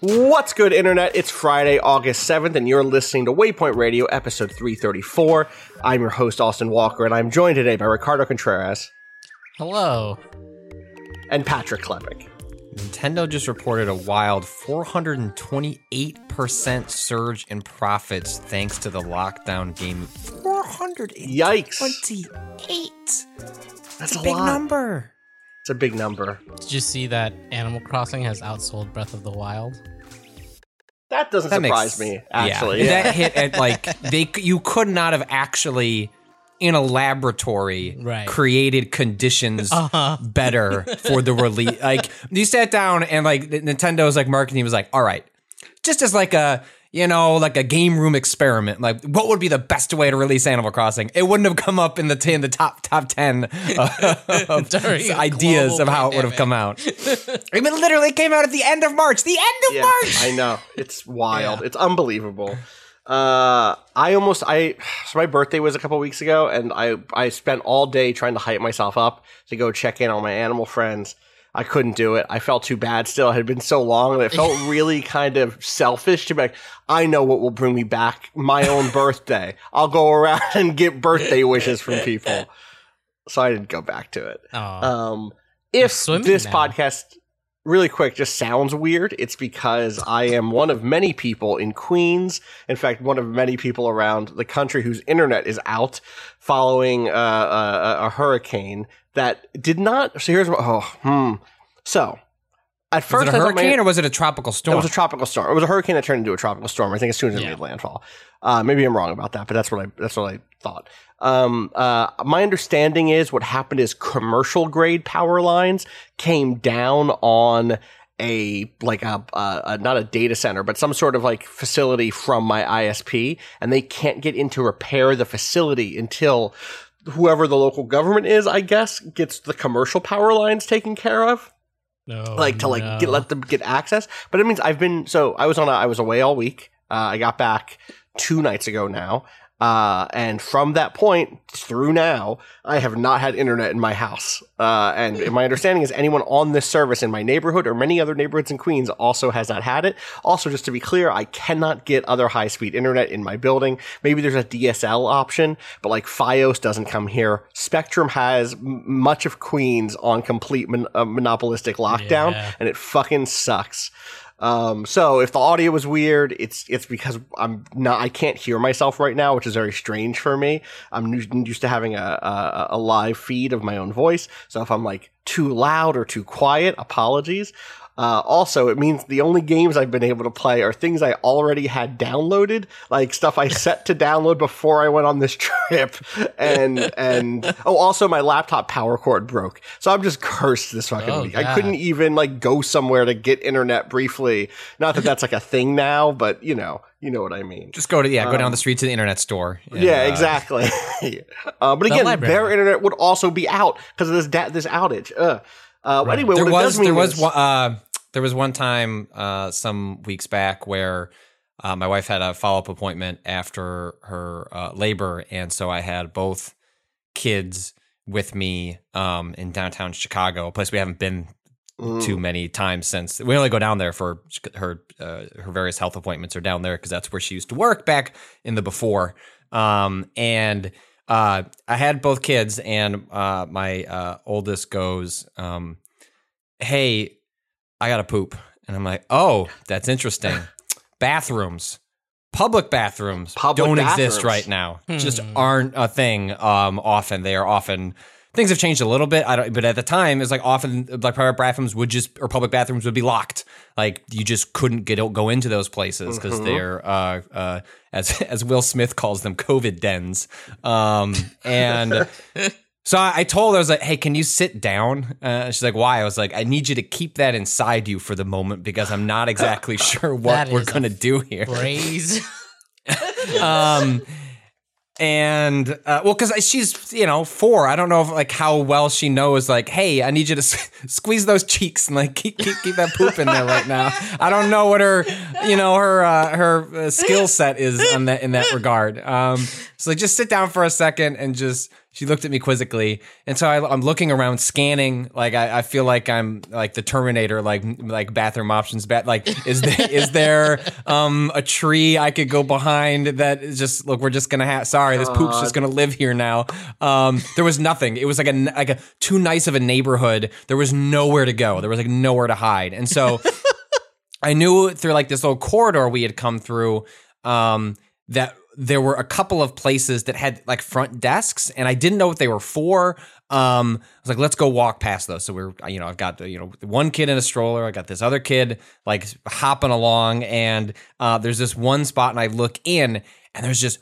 What's good, Internet? It's Friday, August 7th, and you're listening to Waypoint Radio, episode 334. I'm your host, Austin Walker, and I'm joined today by Ricardo Contreras Hello. and Patrick Klepek. Nintendo just reported a wild 428% surge in profits thanks to the lockdown game. 428. Yikes. That's a a big lot. number. It's a big number. Did you see that Animal Crossing has outsold Breath of the Wild? That doesn't That surprise makes- me, actually. Yeah, that hit at like they you could not have actually in a laboratory Right. created conditions Uh-huh. better for the release. Like you sat down and like Nintendo's like marketing was like, all right, just as like a you know like a game room experiment. Like what would be the best way to release Animal Crossing? It wouldn't have come up in the t- in the top top ten uh, of ideas of how it would have come out. I mean, it literally came out at the end of March. The end of Yeah, March. I know. It's wild. It's unbelievable. Uh, I almost I so my birthday was a couple weeks ago, and I I spent all day trying to hype myself up to go check in on my animal friends. I couldn't do it. I felt too bad. Still, it had been so long and it felt really kind of selfish to be like, I know what will bring me back. My own birthday. I'll go around and get birthday wishes from people. So I didn't go back to it. Oh, Um, if this now. podcast, really quick, just sounds weird, it's because I am one of many people in Queens. In fact, one of many people around the country whose internet is out following uh, a, a hurricane that did not. So here's what. Oh, hmm. So at Was first, it a I thought my- hurricane or was it a tropical storm? it was a tropical storm. It was a hurricane that turned into a tropical storm. I think as soon as it Yeah. made landfall. Uh, maybe I'm wrong about that, but that's what I that's what I thought. Um, uh, my understanding is what happened is commercial grade power lines came down on a like a, a, a not a data center, but some sort of like facility from my ISP, and they can't get in to repair the facility until whoever the local government is, I guess, gets the commercial power lines taken care of no, like to like no. get let them get access. But it means I've been so I was on a, I was away all week. Uh, I got back two nights ago now. Uh, and from that point through now, I have not had internet in my house. Uh, and my understanding is anyone on this service in my neighborhood or many other neighborhoods in Queens also has not had it. Also, just to be clear, I cannot get other high speed internet in my building. Maybe there's a DSL option, but like Fios doesn't come here. Spectrum has m- much of Queens on complete mon- uh, monopolistic lockdown, Yeah. and it fucking sucks. Um, so if the audio was weird, it's it's because I'm not I can't hear myself right now, which is very strange for me. I'm used to having a, a a live feed of my own voice, so if I'm like too loud or too quiet, apologies. Uh, also, it means the only games I've been able to play are things I already had downloaded, like stuff I set to download before I went on this trip. And, and, oh, also my laptop power cord broke. So I'm just cursed this fucking Oh, week. I couldn't even like go somewhere to get internet briefly. Not that that's like a thing now, but you know, you know what I mean. Just go to yeah, go down the street to the internet store. and, Um, Yeah, uh, exactly. uh, but again, library. their internet would also be out because of this da- this outage. Uh, uh, Right. Anyway, There was there was one- uh, there was one time uh, some weeks back where uh, my wife had a follow up appointment after her uh, labor, and so I had both kids with me um, in downtown Chicago, a place we haven't been Mm. too many times since. We only go down there for her uh, her various health appointments are down there because that's where she used to work back in the before. Um, and uh, I had both kids, and uh, my uh, oldest goes, um, "Hey, I got to poop," and I'm like, "Oh, that's interesting." Bathrooms. public bathrooms Public don't bathrooms. exist right now. Just aren't a thing. Um, often they are often things have changed a little bit. I don't, but at the time, it's like often like private bathrooms would just or public bathrooms would be locked. Like you just couldn't get go into those places because they're uh, uh, as as Will Smith calls them, COVID dens. Um, and. So I I told her, I was like, hey, can you sit down? Uh, she's like, why? I was like, I need you to keep that inside you for the moment because I'm not exactly sure what we're going to do here. Braze. Um, and uh, well, because she's you know four, I don't know if, like how well she knows. Like, hey, I need you to s- squeeze those cheeks and like keep, keep keep that poop in there right now. I don't know what her you know her uh, her uh, skill set is on that in that regard. Um, so like, just sit down for a second and just. She looked at me quizzically, and so I, I'm looking around, scanning. Like I, I feel like I'm like the Terminator, like like bathroom options. Bat like is there is there um a tree I could go behind that is just look? We're just gonna have. Sorry, this poop's just gonna live here now. Um, there was nothing. It was like a like a too nice of a neighborhood. There was nowhere to go. There was like nowhere to hide, and so. I knew through like this little corridor we had come through um, that there were a couple of places that had like front desks, and I didn't know what they were for. Um, I was like, let's go walk past those. So we're, you know, I've got you know one kid in a stroller. I got this other kid like hopping along, and uh, there's this one spot, and I look in, and there's just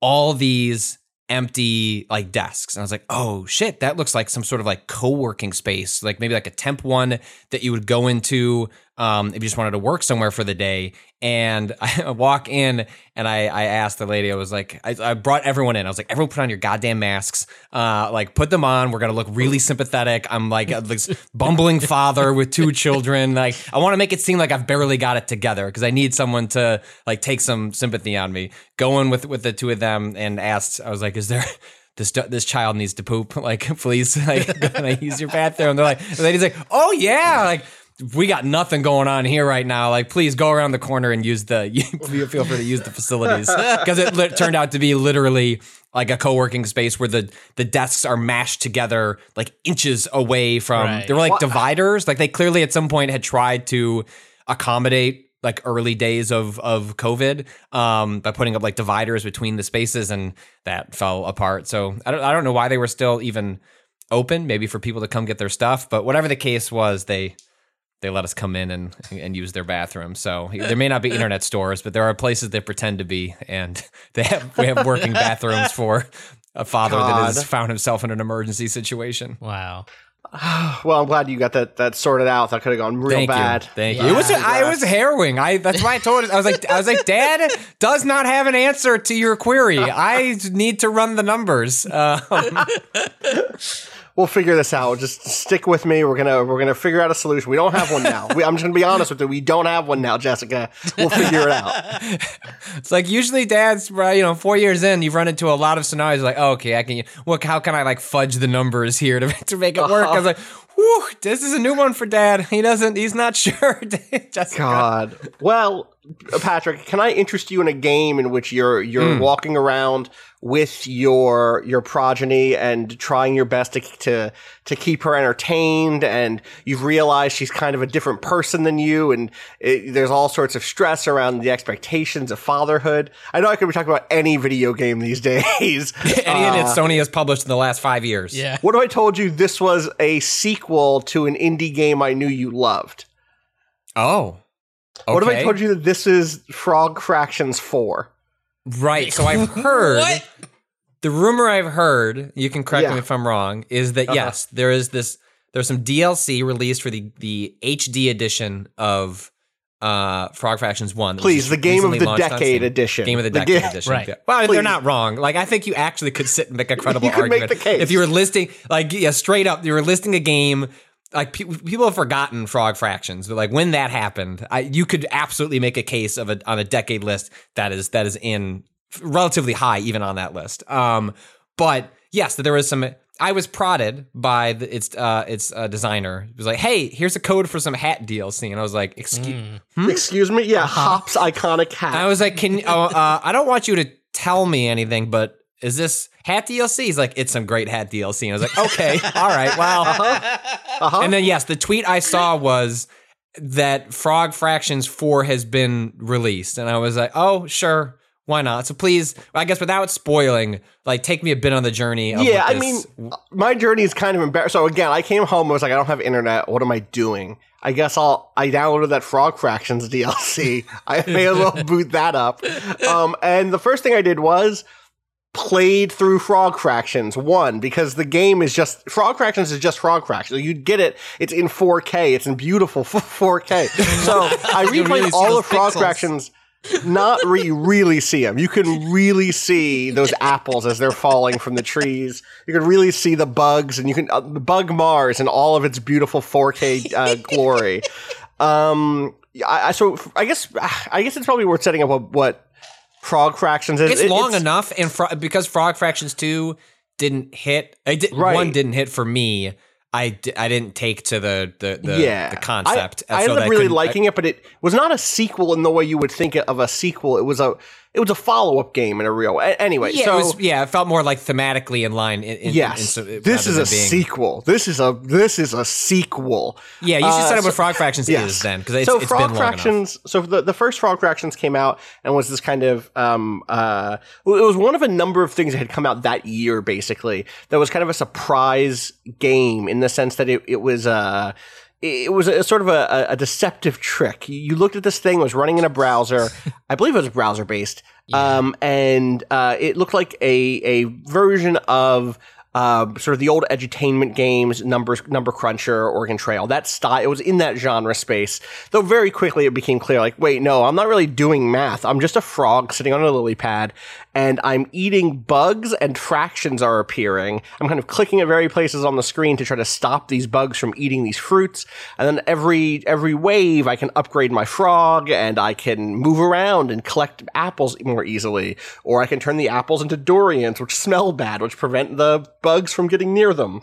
all these empty like desks and i was like oh shit that looks like some sort of like co-working space like maybe like a temp one that you would go into um, if you just wanted to work somewhere for the day. And i walk in and i i asked the lady i was like i, I brought everyone in. I was like everyone put on your goddamn masks. Uh like put them on. We're gonna look really sympathetic. I'm like a- this bumbling father with two children. Like i want to make it seem like i've barely got it together because i need someone to like take some sympathy on me. Going with with the two of them and asked i was like is there this this child needs to poop. Like, please, like, can I use your bathroom? They're like, the lady's like, oh yeah, like we got nothing going on here right now. Like, please go around the corner and use the feel free to use the facilities because it lit turned out to be literally like a co-working space where the the desks are mashed together like inches away from. Right. There were like dividers. Like they clearly at some point had tried to accommodate like early days of of COVID um, by putting up like dividers between the spaces, and that fell apart. So I don't I don't know why they were still even open. Maybe for people to come get their stuff, but whatever the case was, they they let us come in and and use their bathroom. So there may not be internet stores, but there are places that pretend to be, and they have we have working bathrooms for a father that has found himself in an emergency situation. wow. Well, I'm glad you got that that sorted out. That could have gone real Thank bad. you. Thank Yeah. you. It was I was harrowing. I that's why I told it. I was like I was like Dad does not have an answer to your query. I need to run the numbers. Um, We'll figure this out. Just stick with me. We're gonna we're gonna figure out a solution. We don't have one now. We, I'm just gonna be honest with you. We don't have one now, Jessica. We'll figure it out. it's like usually dads, you know, four years in, you've run into a lot of scenarios. Like, oh, okay, I can. Look, how can I like fudge the numbers here to to make it work? Uh-huh. I was like, whew, this is a new one for Dad. He doesn't. He's not sure. Jessica. God. Well, Patrick, can I interest you in a game in which you're you're hmm. walking around with your your progeny and trying your best to to to keep her entertained and you've realized she's kind of a different person than you and it, there's all sorts of stress around the expectations of fatherhood. I know I could be talking about any video game these days. Any that uh, Sony has published in the last five years. Yeah. what if I told you this was a sequel to an indie game I knew you loved? Oh. Okay. What if I told you that this is Frog Fractions 4? Right. So I've heard What? the rumor I've heard, you can correct Yeah. me if I'm wrong, is that yes, there is this there's some DLC released for the the HD edition of uh Frog Fractions 1. Please, the game of the decade edition. Game of the The decade ga- edition. Right. Yeah. Well, Please. they're not wrong. Like I think you actually could sit and make a credible You could make argument. the case. If you were listing like yeah, straight up, you were listing a game like pe- people have forgotten Frog Fractions, but like when that happened, I, you could absolutely make a case of a on a decade list that is that is in relatively high even on that list. Um, but yes, there was some. I was prodded by the, its uh, its uh, designer. It was like, "Hey, here's a code for some hat DLC," and I was like, "Excuse." Excuse me? Yeah, Hop's iconic hat. I was like, "Can uh, uh, I don't want you to tell me anything, but." Is this hat DLC? He's like, it's some great hat DLC. And I was like, okay, all right, well. uh-huh. And then yes, the tweet I saw was that Frog Fractions 4 has been released. And I was like, oh, sure. Why not? So please, I guess without spoiling, like take me a bit on the journey. Of yeah, I mean, my journey is kind of embarrassing. So again, I came home. I was like, I don't have internet. What am I doing? I guess I'll. I downloaded that Frog Fractions DLC. I may as well boot that up. Um, and the first thing I did was played through Frog Fractions one because the game is just Frog Fractions is just Frog Fractions. You get it. It's in 4K. It's in beautiful 4K. So I replayed really all of Frog pixels. Fractions. Not re- really see them. You can really see those apples as they're falling from the trees. You can really see the bugs, and you can uh, the bug Mars in all of its beautiful 4K uh, glory. Um, I, I so I guess I guess it's probably worth setting up what, what Frog Fractions is. it's It- long enough, and fro- because Frog Fractions 2 didn't hit, I did, Right. one didn't hit for me. I, I didn't take to the the, the, yeah, the concept. I, I so ended up really couldn't- I- liking it, but it was not a sequel in the way you would think of a sequel. It was a it was a follow up game in a real. a- Anyway, yeah, so it was, yeah, it felt more like thematically in line. In, in, yes, in, so- this is a being- sequel. This is a this is a sequel. Yeah, you should Uh, set up so- what Frog Fractions Yes. is then, because it's, so it's Frog been long. Fractions. So the the first Frog Fractions came out and was this kind of um uh it was one of a number of things that had come out that year basically that was kind of a surprise game in the sense that it it was uh it was a sort of a, a deceptive trick. You looked at this thing, it was running in a browser. I believe it was browser based. Um, and uh, it looked like a a version of uh, sort of the old edutainment games, numbers, number cruncher, Oregon Trail. That style, it was in that genre space. Though very quickly it became clear, like, wait, no, I'm not really doing math. I'm just a frog sitting on a lily pad, and I'm eating bugs, and fractions are appearing. I'm kind of clicking at various places on the screen to try to stop these bugs from eating these fruits. And then every every wave, I can upgrade my frog, and I can move around and collect apples more easily, or I can turn the apples into durians, which smell bad, which prevent the bugs from getting near them.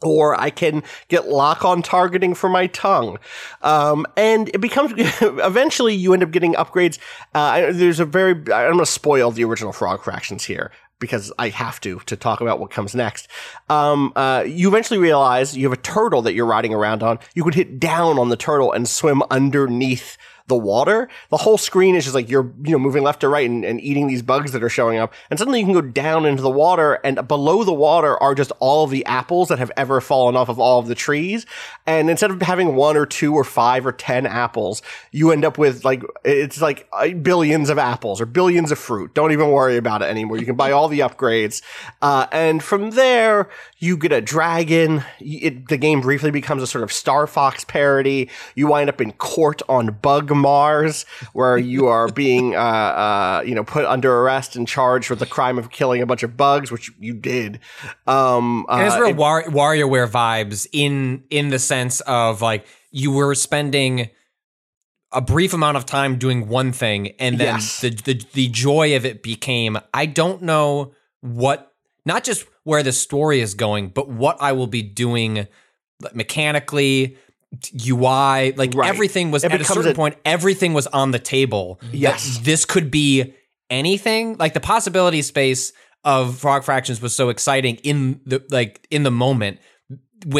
Or I can get lock on targeting for my tongue. Um, and it becomes, eventually you end up getting upgrades. Uh, there's a very, I'm going to spoil the original Frog Fractions here because I have to, to talk about what comes next. Um, uh, you eventually realize you have a turtle that you're riding around on. You could hit down on the turtle and swim underneath the water. The whole screen is just like you're, you know, moving left to right and, and eating these bugs that are showing up. And suddenly you can go down into the water and below the water are just all of the apples that have ever fallen off of all of the trees. And instead of having one or two or five or 10 apples, you end up with like, it's like uh, billions of apples or billions of fruit. Don't even worry about it anymore. You can buy all the upgrades. Uh, and from there, you get a dragon. It, the game briefly becomes a sort of Star Fox parody. You wind up in court on Bug Mars, where you are being, uh, uh, you know, put under arrest and charged with the crime of killing a bunch of bugs, which you did. Um, And it's uh, real it- War- WarioWare vibes in in the sense of like you were spending a brief amount of time doing one thing, and then Yes. the, the the joy of it became I don't know what not just where the story is going, but what I will be doing mechanically. UI, like Right. everything was It at a certain a- point, everything was on the table. Yes. this could be anything. Like the possibility space of Frog Fractions was so exciting in the like in the moment,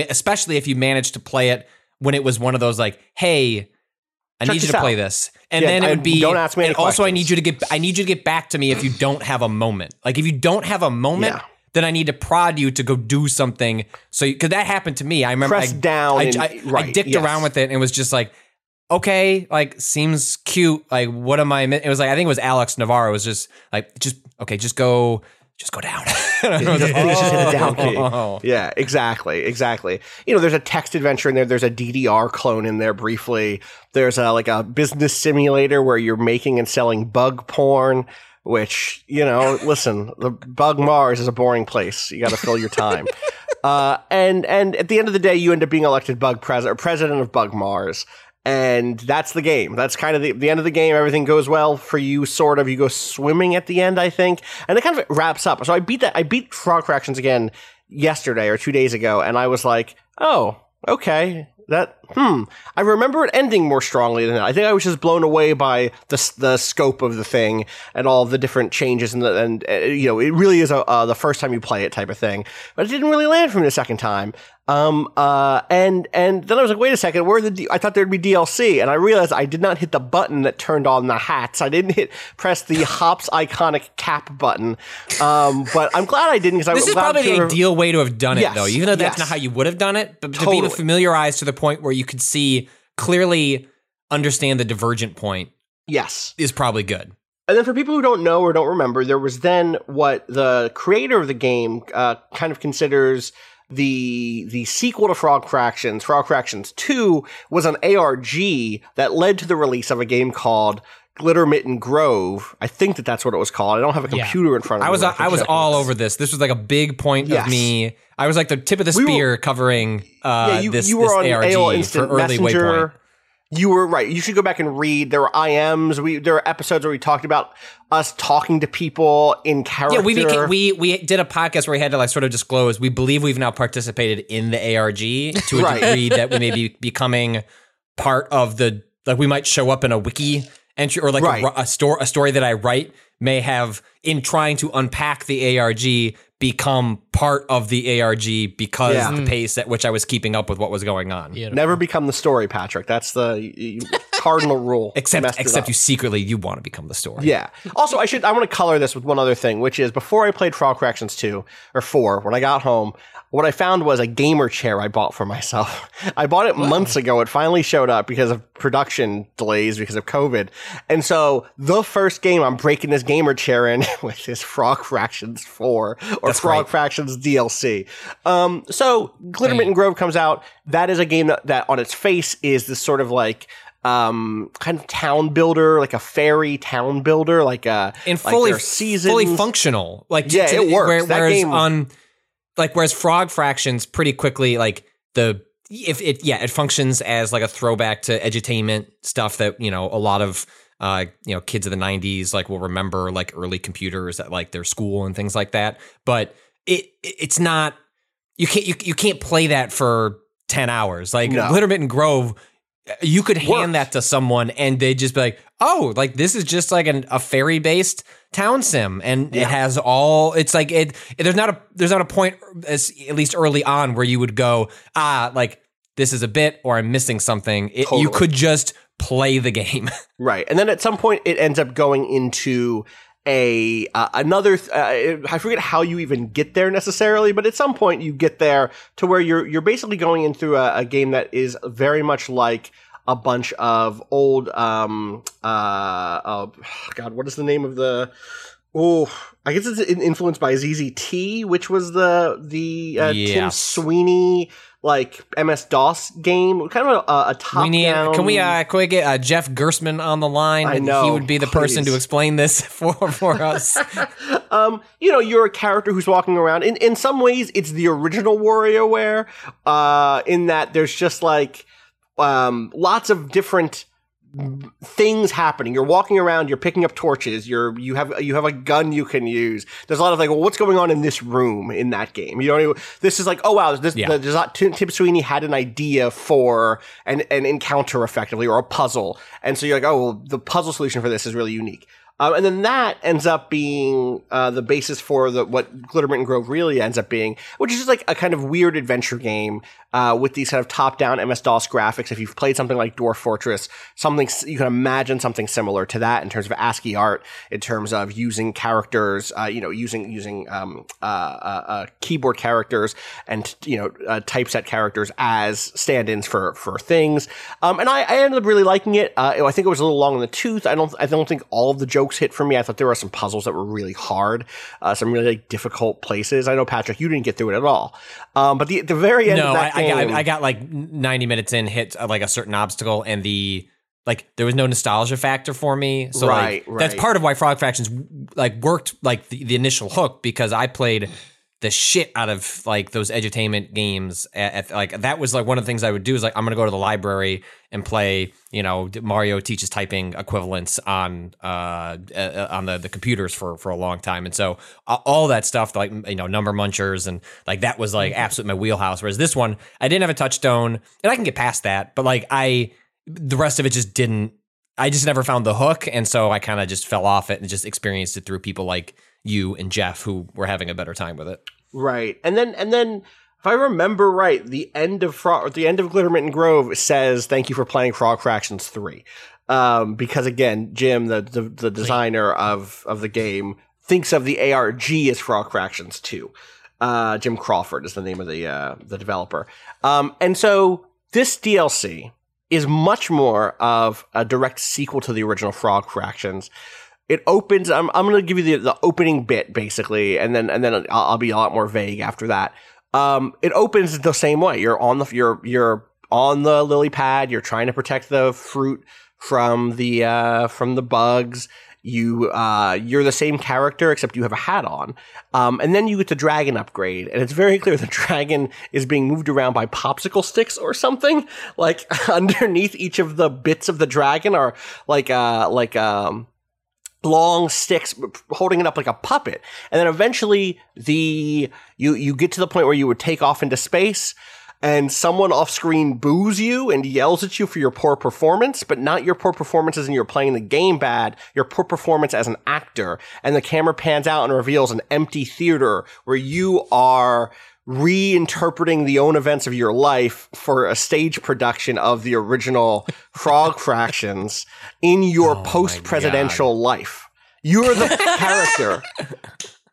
especially if you managed to play it when it was one of those like, hey, I Check need you to play this, and Yeah, then it would be. don't ask me And also, I need you to get. I need you to get back to me if you don't have a moment. Like if you don't have a moment. Yeah. Then I need to prod you to go do something. So, because that happened to me, I remember Press I, down I, and- I, I right, dicked yes. around with it and it was just like, okay, like seems cute. Like, what am I? It was like I think it was Alex Navarro. It was just like, just okay, just go, just go down. And I was like, Just hit down oh. Yeah, exactly, exactly. You know, there's a text adventure in there. There's a DDR clone in there briefly. There's a like a business simulator where you're making and selling bug porn. Which you know, listen, the bug Mars is a boring place. You got to fill your time. uh, and and at the end of the day, you end up being elected bug president president of Bug Mars. And that's the game. That's kind of the, the end of the game. Everything goes well for you, sort of. You go swimming at the end, I think, and it kind of wraps up. So I beat that. I beat Frog Fractions again yesterday or two days ago, and I was like, oh, okay, that hmm. I remember it ending more strongly than that. I think I was just blown away by the the scope of the thing and all the different changes and the, and uh, you know it really is a uh, the first time you play it type of thing. But it didn't really land for me the second time. Um, uh, and and then I was like, wait a second, where the D- I thought there'd be DLC, and I realized I did not hit the button that turned on the hats. I didn't hit press the Hops iconic cap button. Um, but I'm glad I didn't because I This is probably to the ideal way to have done it, Yes, though. Even though that's yes. not how you would have done it, but to Totally. be familiarized to the point where you could see clearly understand the divergent point Yes. is probably good. And then for people who don't know or don't remember, there was then what the creator of the game uh, kind of considers the the sequel to Frog Fractions. Frog Fractions 2 was an ARG that led to the release of a game called Glittermitten Grove. I think that that's what it was called. I don't have a Yeah. computer in front of me. I was where I was all this. over this. This was like a big point Yes. of me. I was like the tip of the We were- spear covering uh, yeah, you, this, you were this on ARG AOL for Instant early Messenger. waypoint. You were right. You should go back and read. There were IMs. We there were episodes where we talked about us talking to people in character. Yeah, we became, we we did a podcast where we had to like sort of disclose. We believe we've now participated in the ARG to a Right. degree that we may be becoming part of the like we might show up in a wiki entry or like Right. a, a store a story that I write may have in trying to unpack the ARG become part of the ARG because Yeah. the pace at which I was keeping up with what was going on. Beautiful. Never become the story, Patrick. That's the y- y- cardinal rule. Except except you secretly you want to become the story. Yeah. Also, I should I want to color this with one other thing, which is before I played Frog Fractions two or four, when I got home, what I found was a gamer chair I bought for myself. I bought it months ago. It finally showed up because of production delays because of COVID. And so the first game I'm breaking this gamer chair in with is Frog Fractions four or That's Frog great. Fractions DLC. Um, so Glittermitten Grove comes out. That is a game that, that on its face is this sort of like um kind of town builder like a fairy town builder like a and fully are fully functional. Like Yeah, it works. Where, That whereas game- on like whereas Frog Fractions pretty quickly like the if it yeah it functions as like a throwback to edutainment stuff that you know a lot of uh you know kids of the 90s like will remember like early computers at like their school and things like that but it it- it's not you can't you, you can't play that for 10 hours like No. Mitten Grove you could hand Works. that to someone and they'd just be like, oh, like this is just like an, a fairy based town sim. And it has all, it's like, it, it- there's not a, there's not a point, as, at least early on, where you would go, ah, like this is a bit or I'm missing something. It, You could just play the game. right and then at some point it ends up going into a uh, another th- uh, I forget how you even get there necessarily but at some point you get there to where you're you're basically going in through a, a game that is very much like a bunch of old um uh oh, god what is the name of the Oh, I guess it's influenced by ZZT, which was the the uh, Tim Sweeney like MS DOS game, kind of a, a top we need, down. can we, uh, can we get uh, Jeff Gerstmann on the line? I And know, He would be the person to explain this for, for us. um, you know, you're a character who's walking around. In in some ways, it's the original WarioWare. Uh, in that there's just like um, lots of different things happening. You're walking around. You're picking up torches. You're you have you have a gun you can use. There's a lot of like, well, what's going on in this room in that game? You know, this is like, oh wow, this Yeah. the, there's not, Tim, Tim Sweeney had an idea for an an encounter effectively or a puzzle, and so you're like, oh, well, the puzzle solution for this is really unique. Um, and then that ends up being uh, the basis for the what Glittermitten Grove really ends up being, which is just like a kind of weird adventure game uh, with these kind of top-down MS DOS graphics. If you've played something like Dwarf Fortress, something you can imagine something similar to that in terms of ASCII art, in terms of using characters, uh, you know, using using um, uh, uh, uh, keyboard characters and you know uh, typeset characters as stand-ins for for things. Um, and I, I ended up really liking it. Uh, I think it was a little long in the tooth. I don't I don't think all of the jokes hit for me. I thought there were some puzzles that were really hard, uh, some really like, difficult places. I know Patrick, you didn't get through it at all. Um, but the the very end no, of that I, game, got, I got like 90 minutes in, hit uh, like a certain obstacle, and the like there was no nostalgia factor for me. So Right, like that's part of why Frog Fractions like worked like the, the initial hook because I played the shit out of like those edutainment games at, at- like that was like one of the things I would do is like I'm gonna go to the library and play you know Mario teaches typing equivalents on uh, uh on the the computers for for a long time. And so uh, all that stuff like you know number munchers and like that was like absolutely my wheelhouse. Whereas this one I didn't have a touchstone and I can get past that but like I the rest of it just didn't I just never found the hook and so I kind of just fell off it and just experienced it through people like you and Jeff who were having a better time with it. Right. And then and then if I remember right, the end of Frog, the end of Glittermitten Grove says thank you for playing Frog Fractions three, um, because again, Jim, the the, the designer of of the game, thinks of the ARG as Frog Fractions two. Uh, Jim Crawford is the name of the uh, the developer, um, and so this DLC is much more of a direct sequel to the original Frog Fractions. It opens. I'm, I'm going to give you the, the opening bit basically, and then and then I'll, I'll be a lot more vague after that. Um, it opens the same way. You're on the you're you're on the lily pad. You're trying to protect the fruit from the uh, from the bugs. You uh, you're the same character except you have a hat on, um, and then you get the dragon upgrade, and it's very clear the dragon is being moved around by popsicle sticks or something. Like underneath each of the bits of the dragon are like uh like um long sticks holding it up like a puppet and then eventually the you you get to the point where you would take off into space and someone off screen boos you and yells at you for your poor performance, but not your poor performance as in you're playing the game bad, your poor performance as an actor. And the camera pans out and reveals an empty theater where you are reinterpreting the own events of your life for a stage production of the original Frog Fractions in your Oh post presidential life. You're the character.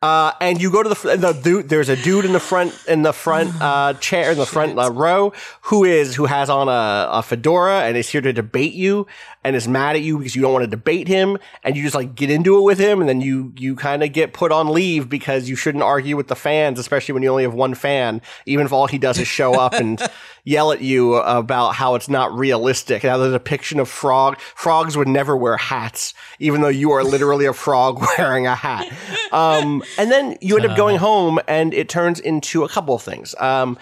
Uh, and you go to the, the dude. There's a dude in the front in the front uh, chair in the front uh, row who is who has on a, a fedora and is here to debate you and is mad at you because you don't want to debate him and you just like get into it with him and then you you kind of get put on leave because you shouldn't argue with the fans, especially when you only have one fan, even if all he does is show up and yell at you about how it's not realistic. Now the depiction of frog frogs would never wear hats, even though you are literally a frog wearing a hat. Um, and then you end up going home, and it turns into a couple of things. Um,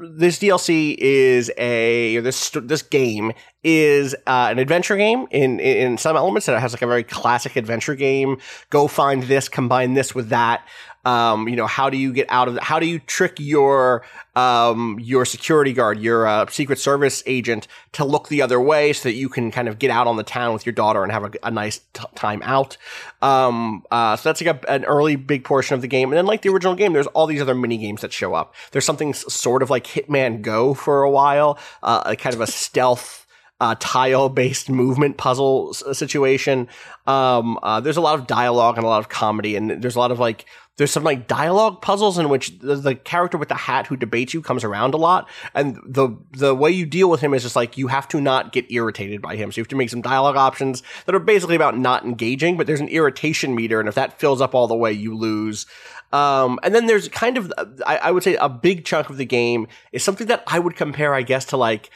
this DLC is a this this game is uh, an adventure game in in some elements that it has like a very classic adventure game. Go find this, combine this with that. Um, you know, how do you get out of? How do you trick your um, your security guard, your uh, Secret Service agent, to look the other way so that you can kind of get out on the town with your daughter and have a, a nice t- time out. Um, uh, so that's like a, an early big portion of the game, and then like the original game, there's all these other mini games that show up. There's something sort of like Hitman Go for a while, uh, a kind of a stealth uh, tile based movement puzzle s- situation. Um, uh, there's a lot of dialogue and a lot of comedy, and there's a lot of like there's some like dialogue puzzles in which the, the character with the hat who debates you comes around a lot, and the the way you deal with him is just like you have to not get irritated by him. So you have to make some dialogue options that are basically about not engaging, but there's an irritation meter, and if that fills up all the way, you lose. Um, and then there's kind of, I, I would say, a big chunk of the game is something that I would compare, I guess, to like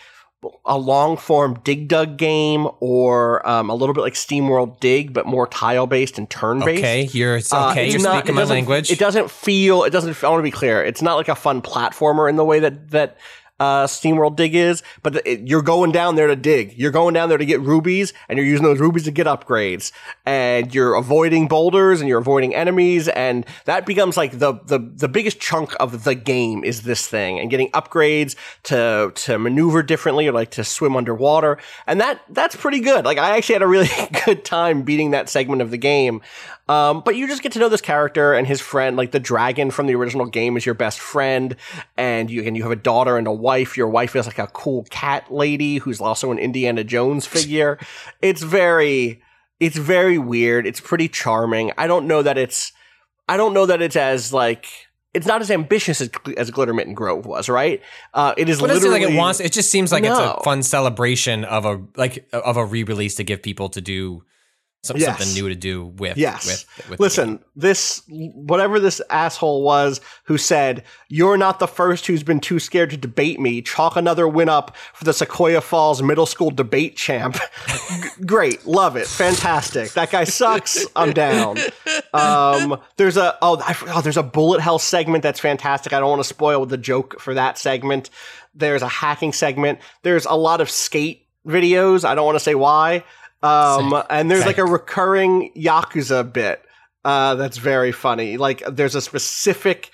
a long form dig dug game or um, a little bit like SteamWorld Dig, but more tile based and turn based. Okay, you're it's Uh, okay. you're not- speaking my language. It doesn't feel. It doesn't. I want to be clear. It's not like a fun platformer in the way that that uh, SteamWorld Dig is. But it, you're going down there to dig. You're going down there to get rubies, and you're using those rubies to get upgrades. And you're avoiding boulders, and you're avoiding enemies, and that becomes like the the the biggest chunk of the game is this thing, and getting upgrades to to maneuver differently, or like to swim underwater, and that that's pretty good. Like I actually had a really good time beating that segment of the game. Um, but you just get to know this character and his friend, like the dragon from the original game is your best friend. And you, and you have a daughter and a wife. Your wife is like a cool cat lady who's also an Indiana Jones figure. it's very, it's very weird. It's pretty charming. I don't know that it's, I don't know that it's as like, it's not as ambitious as, as Glittermitten Grove was, right? Uh, it is it literally like it wants? It just seems like No. it's a fun celebration of a like of a re-release to give people to do some, Yes. something new to do with. Yes. With, with Listen, this whatever this asshole was who said you're not the first who's been too scared to debate me. Chalk another win up for the Sequoia Falls Middle School debate champ. G- Great, love it, fantastic. That guy sucks. I'm down. Um, there's a oh, I, oh there's a bullet hell segment that's fantastic. I don't want to spoil the joke for that segment. There's a hacking segment. There's a lot of skate videos. I don't want to say why. Um, Sick. and there's like a recurring Yakuza bit uh, that's very funny. Like there's a specific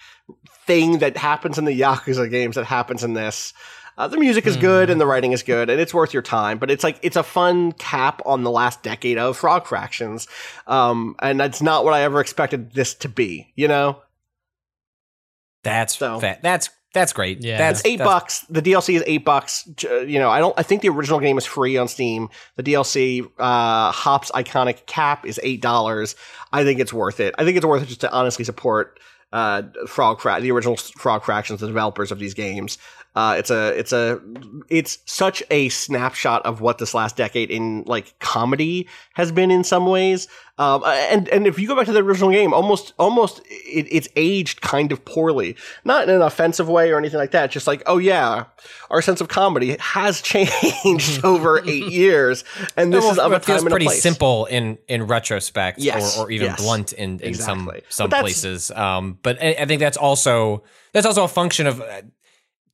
thing that happens in the Yakuza games that happens in this. Uh, the music is good and the writing is good and it's worth your time, but it's like it's a fun cap on the last decade of Frog Fractions, um, and that's not what I ever expected this to be. You know, That's So- fa- that's that's great. Yeah. that's eight that's- bucks. The DLC is eight bucks. You know, I don't. I think the original game is free on Steam. The DLC, uh, Hop's iconic cap is eight dollars. I think it's worth it. I think it's worth it just to honestly support uh, Frog Fra- the original Frog Fractions, the developers of these games. Uh, it's a, it's a, it's such a snapshot of what this last decade in like comedy has been in some ways. Um, and and if you go back to the original game, almost almost it, it's aged kind of poorly, not in an offensive way or anything like that. Just like, oh yeah, our sense of comedy has changed over eight years, and this Well, is of a it feels time and a pretty simple in in retrospect, Yes, or, or even yes. blunt in, in some Exactly. some But places. Um, but I, I think that's also that's also a function of uh,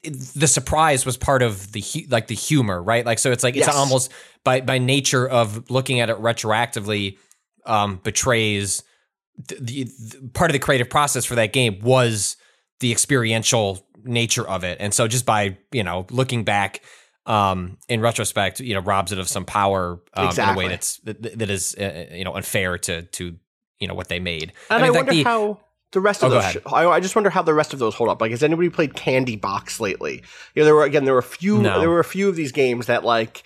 the surprise was part of the hu- like the humor, right? Like so, it's like it's almost by by nature of looking at it retroactively um, betrays the, the, the part of the creative process for that game was the experiential nature of it, and so just by you know looking back um, in retrospect, you know, robs it of some power um, in a way that's that, that is uh, you know unfair to to you know what they made. And I, mean, like wonder how the rest of Oh, those. sh- I, I just wonder how the rest of those hold up. Like, has anybody played Candy Box lately? You know, there were again, there were a few. No. There were a few of these games that like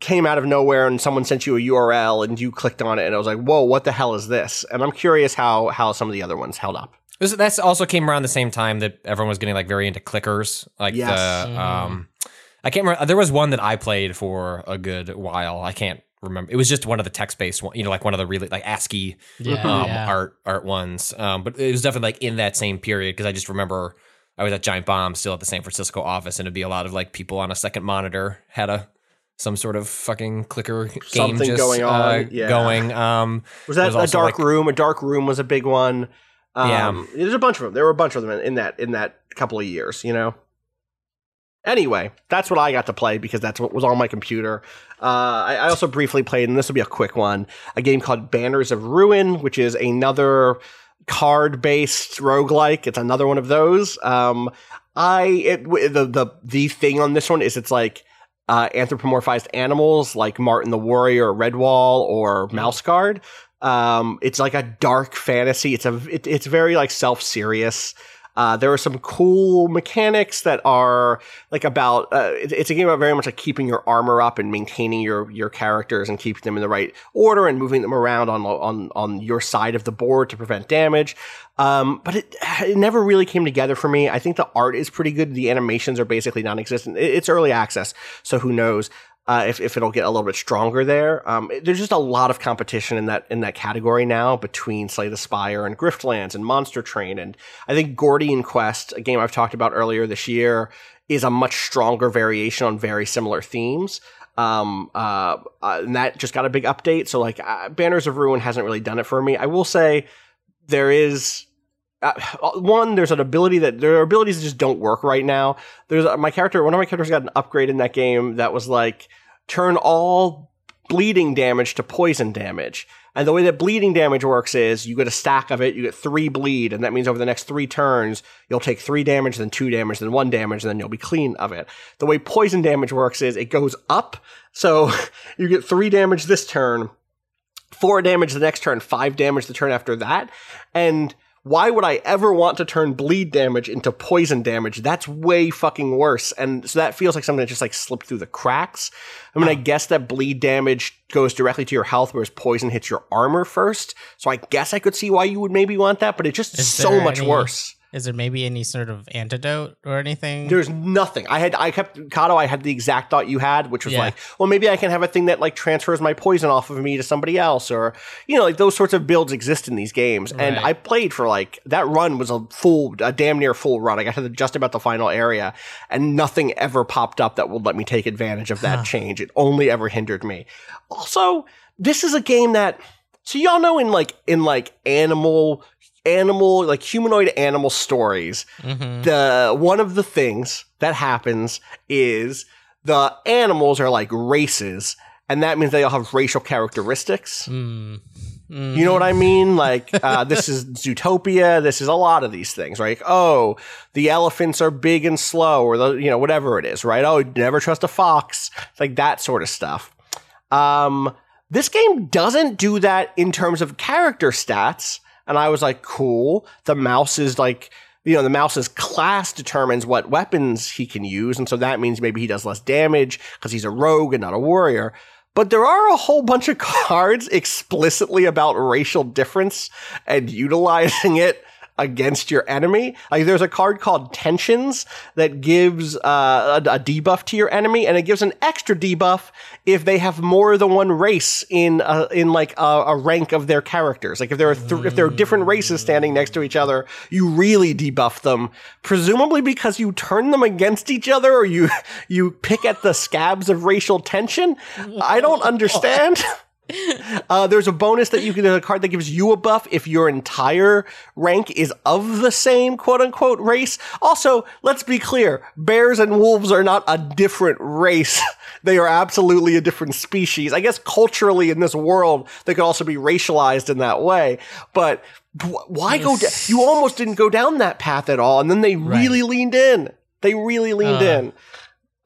came out of nowhere, and someone sent you a URL, and you clicked on it, and it was like, "Whoa, what the hell is this?" And I'm curious how how some of the other ones held up. This that's also came around the same time that everyone was getting like very into clickers. Like Yes. the um I can't remember there was one that I played for a good while. I can't remember. It was just one of the text based one, you know, like one of the really like ASCII Yeah, um yeah. art art ones. Um but it was definitely like in that same period because I just remember I was at Giant Bomb still at the San Francisco office and it'd be a lot of like people on a second monitor had a some sort of fucking clicker game Something just going on, uh, yeah. going. Um Was that There's a dark like- room? A dark room was a big one. Um, Yeah. there's a bunch of them. There were a bunch of them in, in that in that couple of years. You know. Anyway, that's what I got to play because that's what was on my computer. Uh, I, I also briefly played, and this will be a quick one, a game called Banners of Ruin, which is another card-based roguelike. It's another one of those. Um, I it, the the the thing on this one is it's like uh, anthropomorphized animals like Martin the Warrior, or Redwall, or Mouse Guard. Um, it's like a dark fantasy. It's a it, it's very like self serious. Uh, there are some cool mechanics that are like about. Uh, it- it's a game about very much like keeping your armor up and maintaining your your characters and keeping them in the right order and moving them around on on on your side of the board to prevent damage. Um, but it it never really came together for me. I think the art is pretty good. The animations are basically non-existent. It- It's early access, so who knows uh, if if it'll get a little bit stronger there. Um, there's just a lot of competition in that in that category now between Slay the Spire and Griftlands and Monster Train, and I think Gordian Quest, a game I've talked about earlier this year, is a much stronger variation on very similar themes. Um, uh, uh, and that just got a big update. So like, uh, Banners of Ruin hasn't really done it for me. I will say there is uh, one there's an ability that there are abilities that just don't work right now there's uh, my character one of my characters got an upgrade in that game that was like turn all bleeding damage to poison damage and the way that bleeding damage works is you get a stack of it you get three bleed and that means over the next three turns you'll take three damage then two damage then one damage and then you'll be clean of it the way poison damage works is it goes up so you get three damage this turn four damage the next turn, five damage the turn after that. And why would I ever want to turn bleed damage into poison damage? That's way fucking worse. And so that feels like something that just like slipped through the cracks. I mean, I oh. guess that bleed damage goes directly to your health, whereas poison hits your armor first. So I guess I could see why you would maybe want that, but it's just Is so much any- worse. Is there maybe any sort of antidote or anything? There's nothing. I had, I kept, Cado, I had the exact thought you had, which was Yeah. like, well, maybe I can have a thing that like transfers my poison off of me to somebody else, or, you know, like those sorts of builds exist in these games. And I played for like, that run was a full, a damn near full run. I got to the, just about the final area, and nothing ever popped up that would let me take advantage of that change. It only ever hindered me. Also, this is a game that, so y'all know in like, in like animal, animal, like humanoid animal stories, Mhm. the one of the things that happens is the animals are like races and that means they all have racial characteristics Mm. Mm. you know what i mean like uh, this is zootopia this is a lot of these things right oh the elephants are big and slow or the you know whatever it is right oh never trust a fox It's like that sort of stuff um this game doesn't do that in terms of character stats and i was like cool the mouse is like you know, the mouse's class determines what weapons he can use. And so that means maybe he does less damage because he's a rogue and not a warrior. But there are a whole bunch of cards explicitly about racial difference and utilizing it against your enemy. Like there's a card called Tensions that gives uh, a, a debuff to your enemy, and it gives an extra debuff if they have more than one race in uh, in like a, a rank of their characters. Like if there are th- if there are different races standing next to each other, you really debuff them. Presumably because you turn them against each other, or you you pick at the scabs of racial tension. I don't understand. Uh, there's a bonus that you can, a card that gives you a buff if your entire rank is of the same quote unquote race. Also, let's be clear, bears and wolves are not a different race. they are absolutely a different species. I guess culturally in this world, they could also be racialized in that way, but why go down? You almost didn't go down that path at all, and then they really leaned in. They really leaned Uh. in.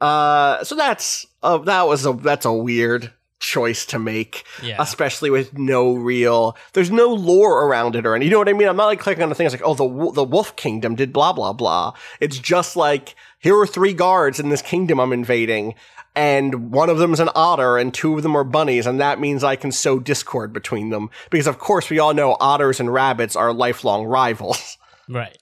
Uh, so that's, uh, that was a, that's a weird choice to make Yeah. especially with no real there's no lore around it or any you know what i mean i'm not like clicking on the things like oh the the wolf kingdom did blah blah blah it's just like here are three guards in this kingdom i'm invading and one of them is an otter and two of them are bunnies and that means i can sow discord between them because of course we all know otters and rabbits are lifelong rivals Right.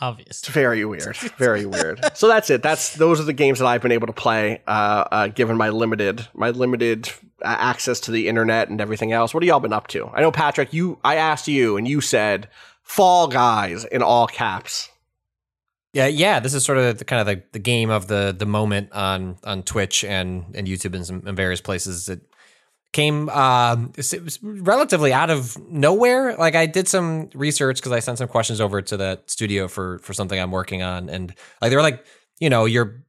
Obvious. It's very weird. Very weird. So that's it. That's those are the games that I've been able to play, uh, uh, given my limited my limited uh, access to the internet and everything else. What have y'all been up to? I know Patrick. You, I asked you, and you said Fall Guys in all caps. Yeah, yeah. This is sort of the kind of the, the game of the the moment on on Twitch and and YouTube and some and various places. It came uh, relatively out of nowhere. Like I did some research because I sent some questions over to the studio for for something I'm working on, and like they were like, you know, you're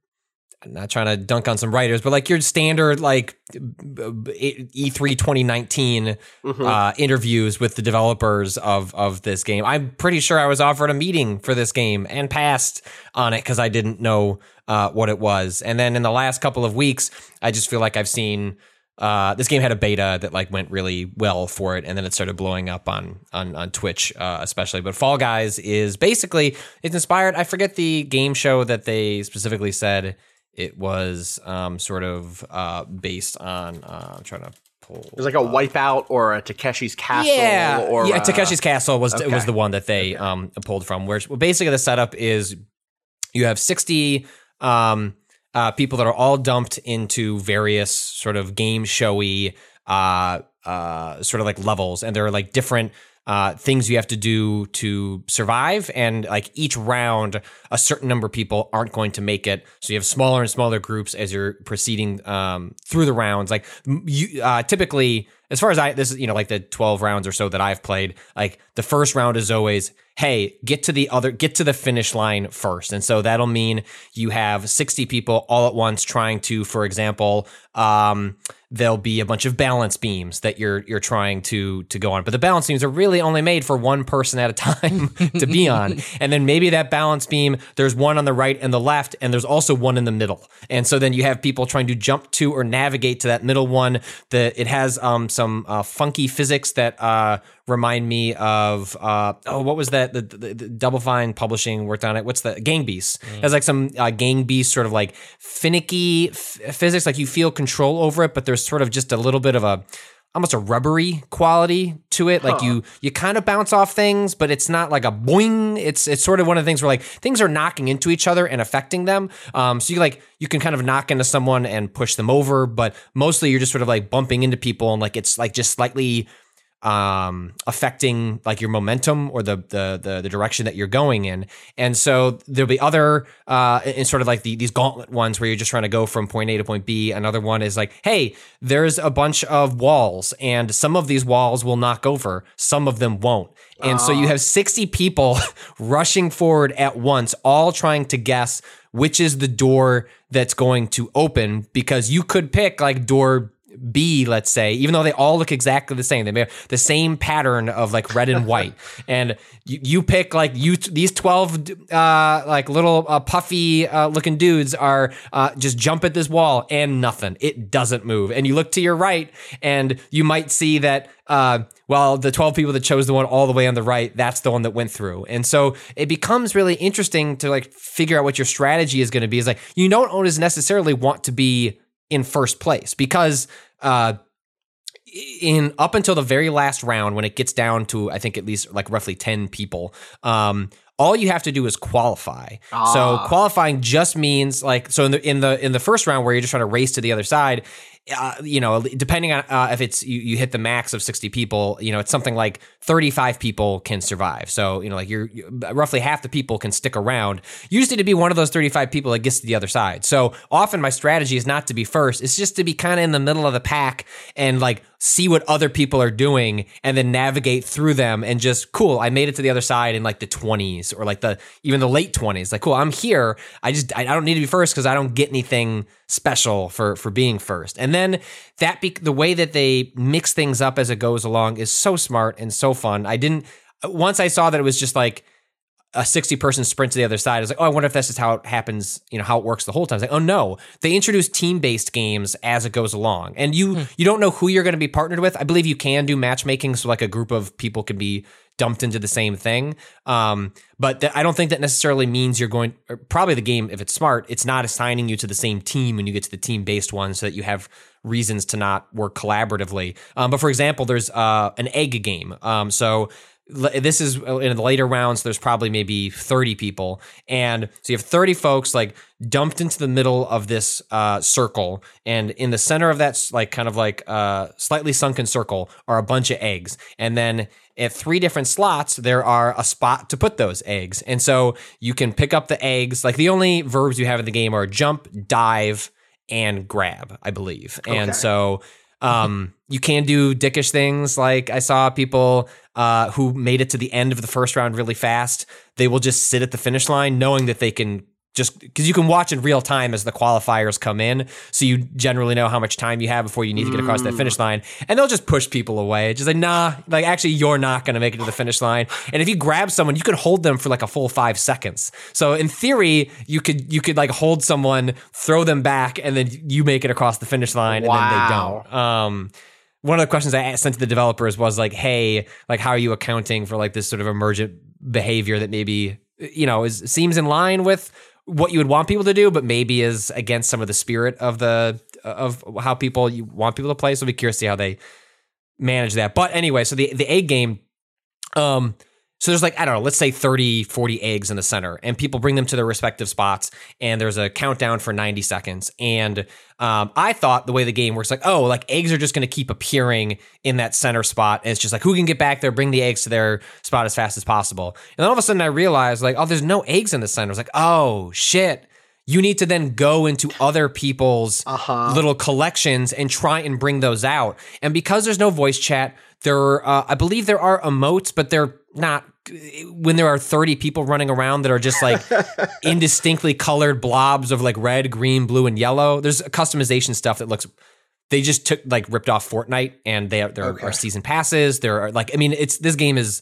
I'm not trying to dunk on some writers, but like your standard like E E3 2019 uh, interviews with the developers of of this game. I'm pretty sure I was offered a meeting for this game and passed on it because I didn't know uh, what it was. And then in the last couple of weeks, I just feel like I've seen. Uh, this game had a beta that like went really well for it, and then it started blowing up on on on Twitch, uh, especially. But Fall Guys is basically it's inspired. I forget the game show that they specifically said it was um, sort of uh, based on. Uh, I'm trying to pull. It was like a Wipeout or a Takeshi's Castle. Yeah, or yeah. uh, Takeshi's Castle was okay. was the one that they um, pulled from. Where basically the setup is you have 60 um, uh, people that are all dumped into various sort of game showy uh, uh, sort of like levels, and there are like different. Uh, things you have to do to survive, and like each round, a certain number of people aren't going to make it. So you have smaller and smaller groups as you're proceeding um, through the rounds. Like you, uh, typically, as far as I, this is you know like the twelve rounds or so that I've played. Like the first round is always, hey, get to the other, get to the finish line first, and so that'll mean you have sixty people all at once trying to, for example, um, there'll be a bunch of balance beams that you're you're trying to to go on, but the balance beams are really only made for one person at a time to be on, and then maybe that balance beam, there's one on the right and the left, and there's also one in the middle, and so then you have people trying to jump to or navigate to that middle one. That it has um some uh, funky physics that uh remind me of uh oh what was that the, the, the Double Fine Publishing worked on it. What's the Gang Beast? It has like some uh, Gang Beast sort of like finicky f- physics, like you feel control over it, but there's sort of just a little bit of a almost a rubbery quality to it. Like you you kind of bounce off things, but it's not like a boing. It's it's sort of one of the things where like things are knocking into each other and affecting them. Um, so you like you can kind of knock into someone and push them over, but mostly you're just sort of like bumping into people and like it's like just slightly um affecting like your momentum or the, the the the direction that you're going in. And so there'll be other uh in sort of like the, these gauntlet ones where you're just trying to go from point a to point b. Another one is like hey there's a bunch of walls and some of these walls will knock over. Some of them won't. And so you have 60 people rushing forward at once all trying to guess which is the door that's going to open because you could pick like door B, let's say, even though they all look exactly the same, they have the same pattern of like red and white, and you, you pick like you these twelve uh, like little uh, puffy uh, looking dudes are uh, just jump at this wall and nothing, it doesn't move, and you look to your right and you might see that uh, well, the 12 people that chose the one all the way on the right, that's the one that went through. And so it becomes really interesting to like figure out what your strategy is going to be. Is like, you don't always necessarily want to be in first place because, uh, in up until the very last round when it gets down to I think at least like roughly 10 people um all you have to do is qualify. So qualifying just means like so in the in the in the first round where you're just trying to race to the other side, uh, you know, depending on uh, if it's you, you hit the max of 60 people, you know, it's something like 35 people can survive. So, you know, like you're, you roughly half the people can stick around. Need to be one of those 35 people that gets to the other side. So often my strategy is not to be first. It's just to be kind of in the middle of the pack and like see what other people are doing and then navigate through them and just cool i made it to the other side in like the 20s or like the even the late 20s like cool i'm here. I just i, don't need to be first because i don't get anything special for for being first. And then that be the way that they mix things up as it goes along is so smart and so fun. I didn't once i saw that it was just like a 60 person sprint to the other side. I was like, oh, I wonder if that's just how it happens, you know, how it works the whole time. It's like, oh no, they introduce team based games as it goes along. And you you don't know who you're going to be partnered with. I believe you can do matchmaking. So like a group of people can be dumped into the same thing. Um, but th- I don't think that necessarily means you're going, or probably the game, if it's smart, it's not assigning you to the same team when you get to the team based one so that you have reasons to not work collaboratively. Um, but for example, there's uh, an egg game. Um, so this is in the later rounds there's probably maybe 30 people. And so you have 30 folks like dumped into the middle of this uh, circle. And in the center of that like kind of like uh, slightly sunken circle are a bunch of eggs. And then at three different slots there are a spot to put those eggs. And so you can pick up the eggs. Like the only verbs you have in the game are jump dive and grab i believe. And so um, you can do dickish things. Like I saw people uh, who made it to the end of the first round really fast. They will just sit at the finish line knowing that they can just because you can watch in real time as the qualifiers come in. So you generally know how much time you have before you need to get across that finish line. And they'll just push people away. Just like, nah, like actually, you're not going to make it to the finish line. And if you grab someone, you could hold them for like a full five seconds. So in theory, you could, you could like hold someone, throw them back, and then you make it across the finish line and then they Wow. don't. Um, one of the questions I sent to the developers was like, "Hey, like, how are you accounting for like this sort of emergent behavior that maybe you know is seems in line with what you would want people to do, but maybe is against some of the spirit of the of how people you want people to play?" So I'll be curious to see how they manage that. But anyway, so the the egg game, um, so there's like, I don't know, let's say 30, 40 eggs in the center, and people bring them to their respective spots, and there's a countdown for 90 seconds. And um, I thought the way the game works, like, oh, like eggs are just going to keep appearing in that center spot. And it's just like, who can get back there, bring the eggs to their spot as fast as possible. And then all of a sudden I realized, like, oh, there's no eggs in the center. I was like, oh, shit. You need to then go into other people's little collections and try and bring those out. And because there's no voice chat, there, uh, I believe there are emotes, but they're not. When there are 30 people running around that are just like indistinctly colored blobs of like red, green, blue, and yellow, there's customization stuff that looks. They just took like ripped off Fortnite, and they there Okay. are season passes. There are like, I mean, it's this game is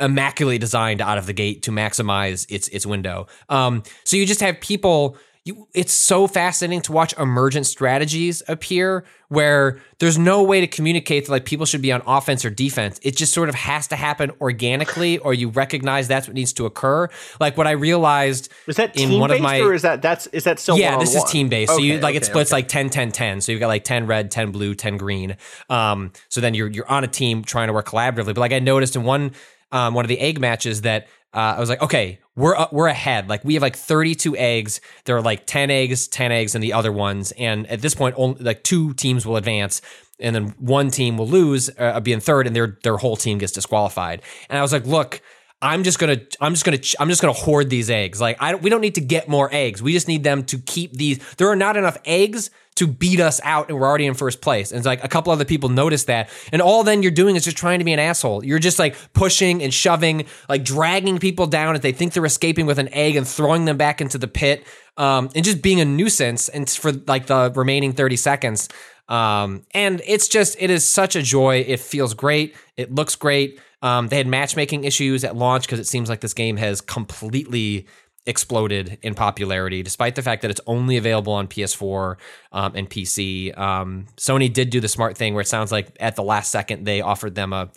immaculately designed out of the gate to maximize its its window. Um, so you just have people. You, it's so fascinating to watch emergent strategies appear where there's no way to communicate that like people should be on offense or defense. It just sort of has to happen organically, or you recognize that's what needs to occur. Like what I realized Is that in one of my or is that that's is that still yeah, this is team based. so you Okay, like it splits okay. like 10 10 10. So you've got like 10 red, 10 blue, 10 green. Um so then you're you're on a team trying to work collaboratively. But like I noticed in one um one of the egg matches that uh, I was like, okay, we're uh, we're ahead. Like we have like 32 eggs. There are like 10 eggs, 10 eggs, and the other ones. And at this point, only like two teams will advance, and then one team will lose, uh, be in third, and their their whole team gets disqualified. And I was like, look, I'm just gonna, I'm just gonna, I'm just gonna hoard these eggs. Like, I don't, we don't need to get more eggs. We just need them to keep these. There are not enough eggs to beat us out, and we're already in first place. And it's like a couple other people notice that, and all then you're doing is just trying to be an asshole. You're just like pushing and shoving, like dragging people down if they think they're escaping with an egg and throwing them back into the pit, um, and just being a nuisance. And for like the remaining thirty seconds. Um, and it's just it is such a joy. It feels great. It looks great. Um, they had matchmaking issues at launch because it seems like this game has completely exploded in popularity, despite the fact that it's only available on PS4 um, and PC. Um, Sony did do the smart thing where it sounds like at the last second they offered them a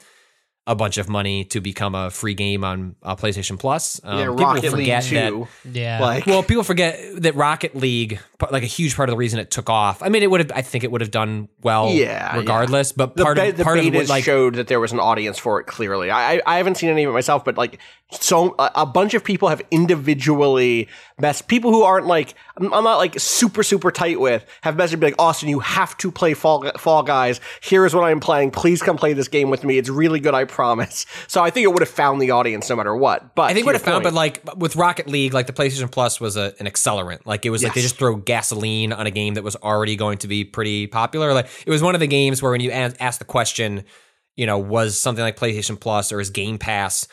a bunch of money to become a free game on uh, PlayStation Plus. Um, yeah, people Rocket League forget that- two. Yeah. Like, well, people forget that Rocket League, like a huge part of the reason it took off. I mean, it would have. I think it would have done well, Yeah, regardless. But part be- of the part of betas what, like showed that there was an audience for it. Clearly, I, I I haven't seen any of it myself, but like so a, bunch of people have individually messed. People who aren't like I'm, not like super super tight with have messaged me like Austin, you have to play Fall Fall Guys. Here is what I'm playing. Please come play this game with me. It's really good. I promise. So I think it would have found the audience no matter what. But I think would have found, but like with Rocket League, like the PlayStation Plus was a, an accelerant. Like it was like they just throw gasoline on a game that was already going to be pretty popular. Like it was one of the games where when you ask, ask the question, you know, was something like PlayStation Plus or is Game Pass,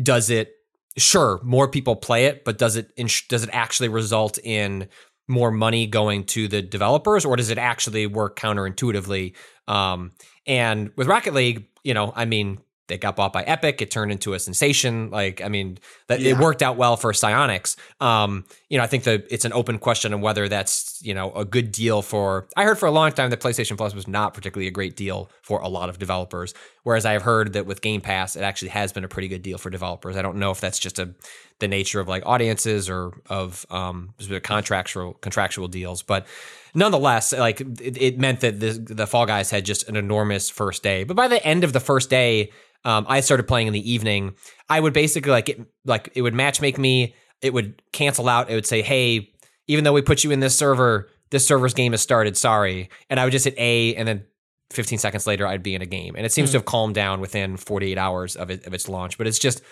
does it? Sure, more people play it, but does it does it actually result in more money going to the developers, or does it actually work counterintuitively? Um, and with Rocket League, you know, I mean, they got bought by Epic. It turned into a sensation. Like, I mean, that it worked out well for Psyonix. Um, you know, I think that it's an open question on whether that's you know a good deal for. I heard for a long time that PlayStation Plus was not particularly a great deal for a lot of developers, whereas I've heard that with Game Pass, it actually has been a pretty good deal for developers. I don't know if that's just a the nature of like audiences or of um, contractual contractual deals, but nonetheless, like it, it meant that the the Fall Guys had just an enormous first day. But by the end of the first day, um, I started playing in the evening. I would basically like it, like it would match make me. It would cancel out. It would say, "Hey, even though we put you in this server, this server's game has started. Sorry." And I would just hit A, and then 15 seconds later, I'd be in a game. And it seems to have calmed down within 48 hours of it of its launch. But it's just,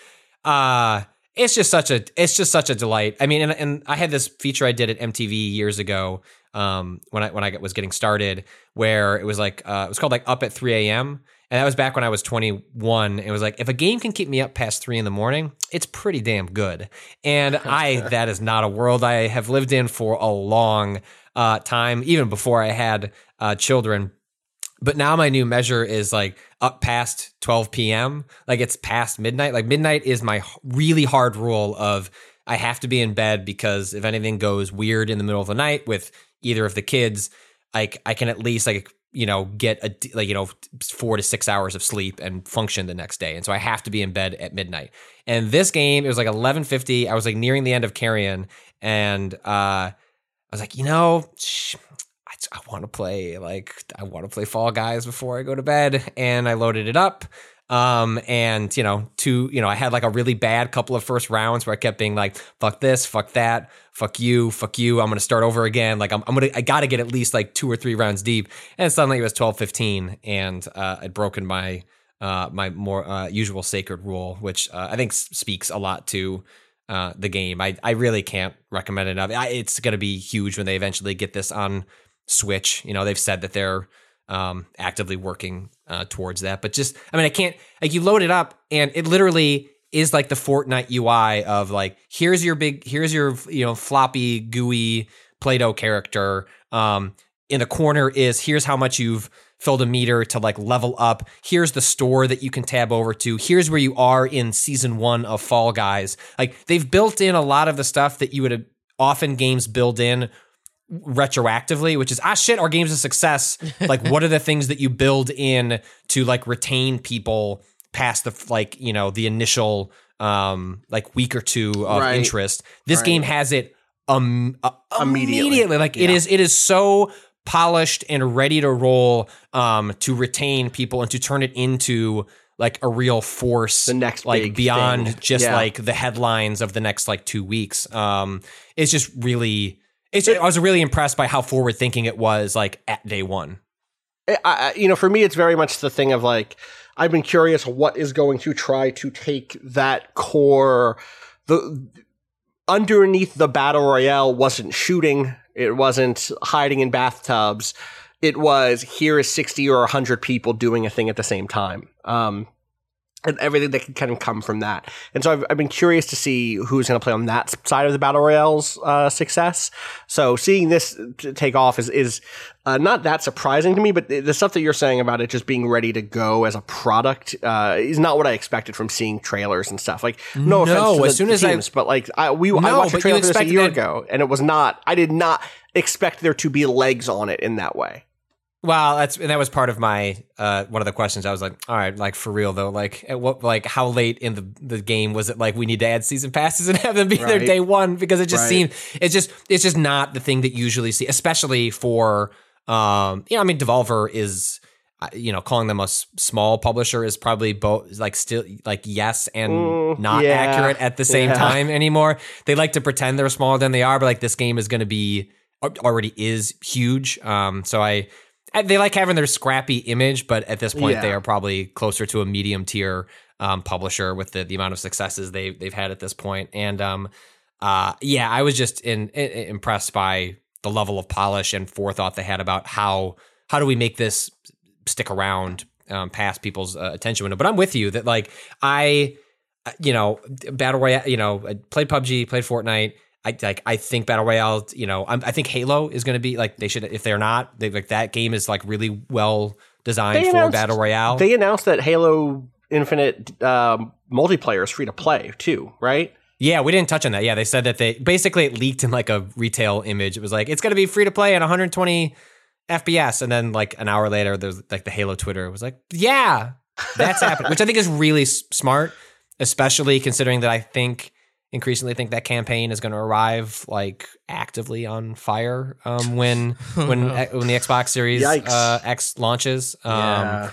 uh it's just such a it's just such a delight. I mean, and, and I had this feature I did at MTV years ago um, when I when I was getting started, where it was like uh, it was called like Up at 3 a.m. And that was back when I was 21. It was like if a game can keep me up past three in the morning, it's pretty damn good. And I that is not a world I have lived in for a long uh, time, even before I had uh, children. But now my new measure is like up past 12 p.m. Like it's past midnight. Like midnight is my really hard rule of I have to be in bed because if anything goes weird in the middle of the night with either of the kids, like I can at least like you know get a like you know four to six hours of sleep and function the next day. And so I have to be in bed at midnight. And this game it was like 11:50. I was like nearing the end of Carrion, and uh, I was like, you know. Sh- I, want to play like I want to play Fall Guys before I go to bed, and I loaded it up. Um, and you know, two, you know, I had like a really bad couple of first rounds where I kept being like, "Fuck this, fuck that, fuck you, fuck you." I'm gonna start over again. Like I'm, I'm gonna, I gotta get at least like two or three rounds deep. And suddenly it was 12, 15, and uh, I'd broken my uh, my more uh, usual sacred rule, which uh, I think speaks a lot to uh, the game. I, I really can't recommend it enough. I, it's going to be huge when they eventually get this on Switch. You know, they've said that they're um, actively working uh, towards that. But just, I mean, I can't, like, you load it up and it literally is like the Fortnite UI of like, here's your big, here's your, you know, floppy, gooey Play Doh character. Um, in the corner is here's how much you've filled a meter to like level up. Here's the store that you can tab over to. Here's where you are in season one of Fall Guys. Like they've built in a lot of the stuff that you would often games build in retroactively, which is ah shit, our game's a success. like, what are the things that you build in to like retain people past the like you know the initial um like week or two of Right. interest? This Right. game has it um uh, Immediately. immediately. Like it Yeah. is it is so polished and ready to roll um to retain people and to turn it into like a real force The next like beyond thing. just Yeah. like the headlines of the next like two weeks um it's just really it's i was really impressed by how forward thinking it was like at day one I, I, you know, for me, it's very much the thing of like, I've been curious what is going to try to take that core, the underneath the battle royale wasn't shooting, it wasn't hiding in bathtubs, it was here is sixty or hundred people doing a thing at the same time. Um, and everything that can kind of come from that. And so I've, I've been curious to see who's going to play on that side of the battle royale's uh, success. So seeing this take off is is uh, not that surprising to me, but the stuff that you're saying about it just being ready to go as a product uh, is not what I expected from seeing trailers and stuff. Like no, No, offense to as the soon as I- but like I, we I watched a trailer for this a year that- ago, and it was not. I did not expect there to be legs on it in that way. Well, that's and that was part of my uh, one of the questions. I was like, all right, like for real though, like at what, like how late in the, the game was it? Like we need to add season passes and have them be there day one because it just Right. seemed it's just it's just not the thing that you usually see, especially for um, you know, I mean, Devolver is. uh, You know, calling them a s- small publisher is probably both like still like yes and not yeah. accurate at the same Yeah. time anymore. They like to pretend they're smaller than they are, but like this game is going to be already is huge. Um, so I they like having their scrappy image, but at this point they are probably closer to a medium tier um, publisher with the the amount of successes they they've had at this point. And um, uh, yeah, I was just in, in, impressed by the level of polish and forethought they had about how how do we make this stick around um, past people's uh, attention window. But I'm with you that like I, uh, you know, battle royale. You know, I played PUBG, played Fortnite. I like. I think battle royale. You know, I'm, I think Halo is going to be like they should. If they're not, they like that game is like really well designed for battle royale. They announced that Halo Infinite um, multiplayer is free to play too, right? Yeah, we didn't touch on that. Yeah, they said that they basically it leaked in like a retail image. It was like it's going to be free to play at 120 FPS, and then like an hour later, there's like the Halo Twitter was like, "Yeah, that's happening," which I think is really s- smart, especially considering that I think increasingly think that campaign is going to arrive like actively on fire um, when when when the Xbox Series uh, X launches. Um, yeah.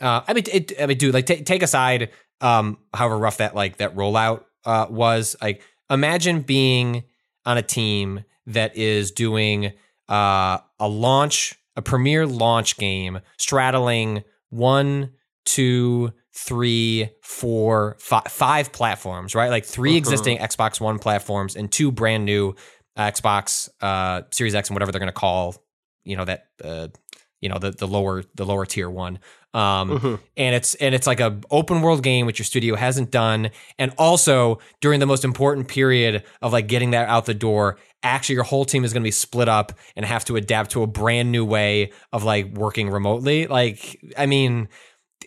uh, I mean, it, I mean, dude, like, ta take aside, um, however rough that like that rollout uh, was. Like, imagine being on a team that is doing uh, a launch, a premier launch game, straddling one, two, three, four, fi- five platforms, right? Like 3 Mhm. existing Xbox One platforms and two brand new Xbox uh, Series X and whatever they're going to call, you know, that. Uh, you know the the lower the lower tier one um Mhm. and it's and it's like a open world game which your studio hasn't done and also during the most important period of like getting that out the door actually your whole team is going to be split up and have to adapt to a brand new way of like working remotely like i mean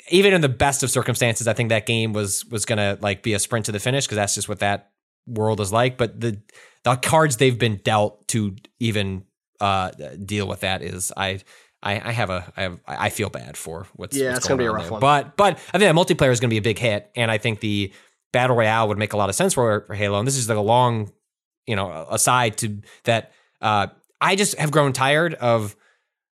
even in the best of circumstances i think that game was was going to like be a sprint to the finish because that's just what that world is like but the the cards they've been dealt to even uh deal with that is i I, I have a I have I feel bad for what's Yeah, what's it's gonna be a rough there. one. But but I think that multiplayer is going to be a big hit, and I think the battle royale would make a lot of sense for, for Halo. And this is like a long, you know, aside to that. Uh, I just have grown tired of.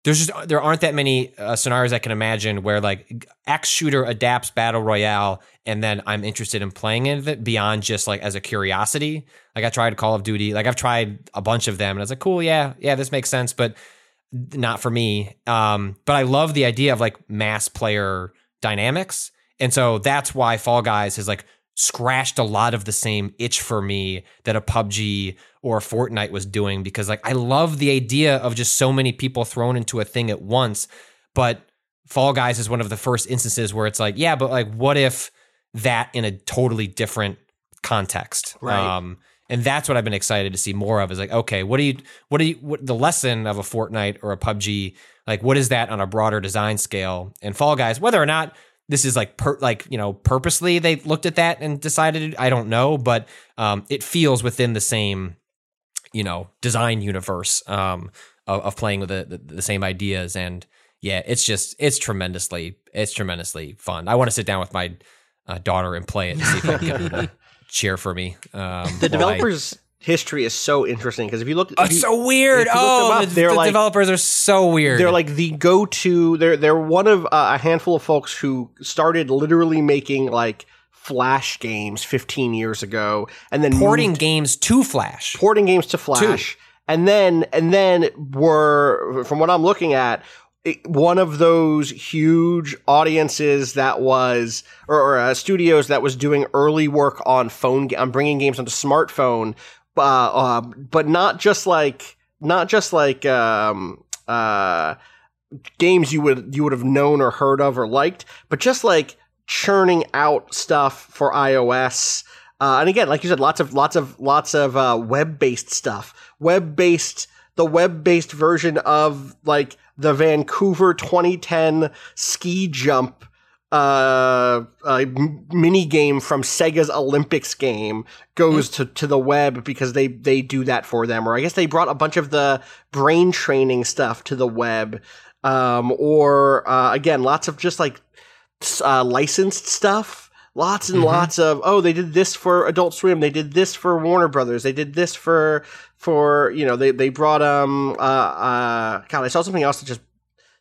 There's just there aren't that many uh, scenarios I can imagine where like X shooter adapts battle royale, and then I'm interested in playing it beyond just like as a curiosity. Like I tried Call of Duty, like I've tried a bunch of them, and I was like, cool, yeah, yeah, this makes sense, but not for me. Um, but I love the idea of like mass player dynamics. And so that's why Fall Guys has like scratched a lot of the same itch for me that a PUBG or Fortnite was doing because like I love the idea of just so many people thrown into a thing at once. But Fall Guys is one of the first instances where it's like, yeah, but like what if that in a totally different context? Right. Um, and that's what I've been excited to see more of. Is like, okay, what do you, what do you, what the lesson of a Fortnite or a PUBG? Like, what is that on a broader design scale? And Fall Guys, whether or not this is like, per, like you know, purposely they looked at that and decided, I don't know, but um, it feels within the same, you know, design universe um, of, of playing with the, the the same ideas. And yeah, it's just, it's tremendously, it's tremendously fun. I want to sit down with my uh, daughter and play it and see if I can get her to cheer for me. Um, The while I- developers' history is so interesting because if you look, Oh, you- it's so weird. if you Oh, up, the, they're the like- developers are so weird. They're like the go-to. They're they're one of uh, a handful of folks who started literally making like Flash games 15 years ago, and then porting moved- games to Flash. porting games to Flash, and then and then were from what I'm looking at. it- One of those huge audiences that was, or, or uh, studios that was doing early work on phone, on bringing games onto smartphone, uh, uh, but not just like, not just like, um, uh, games you would you would have known or heard of or liked, but just like churning out stuff for iOS. Uh, and again, like you said, lots of lots of lots of uh, web based stuff. Web based the web based version of like the Vancouver 2010 ski jump uh, uh mini game from Sega's Olympics game goes to, to the web because they they do that for them or I guess they brought a bunch of the brain training stuff to the web um or uh, again lots of just like uh, licensed stuff lots and lots of oh they did this for Adult Swim they did this for Warner Brothers they did this for for you know they they brought um uh uh God I saw something else that just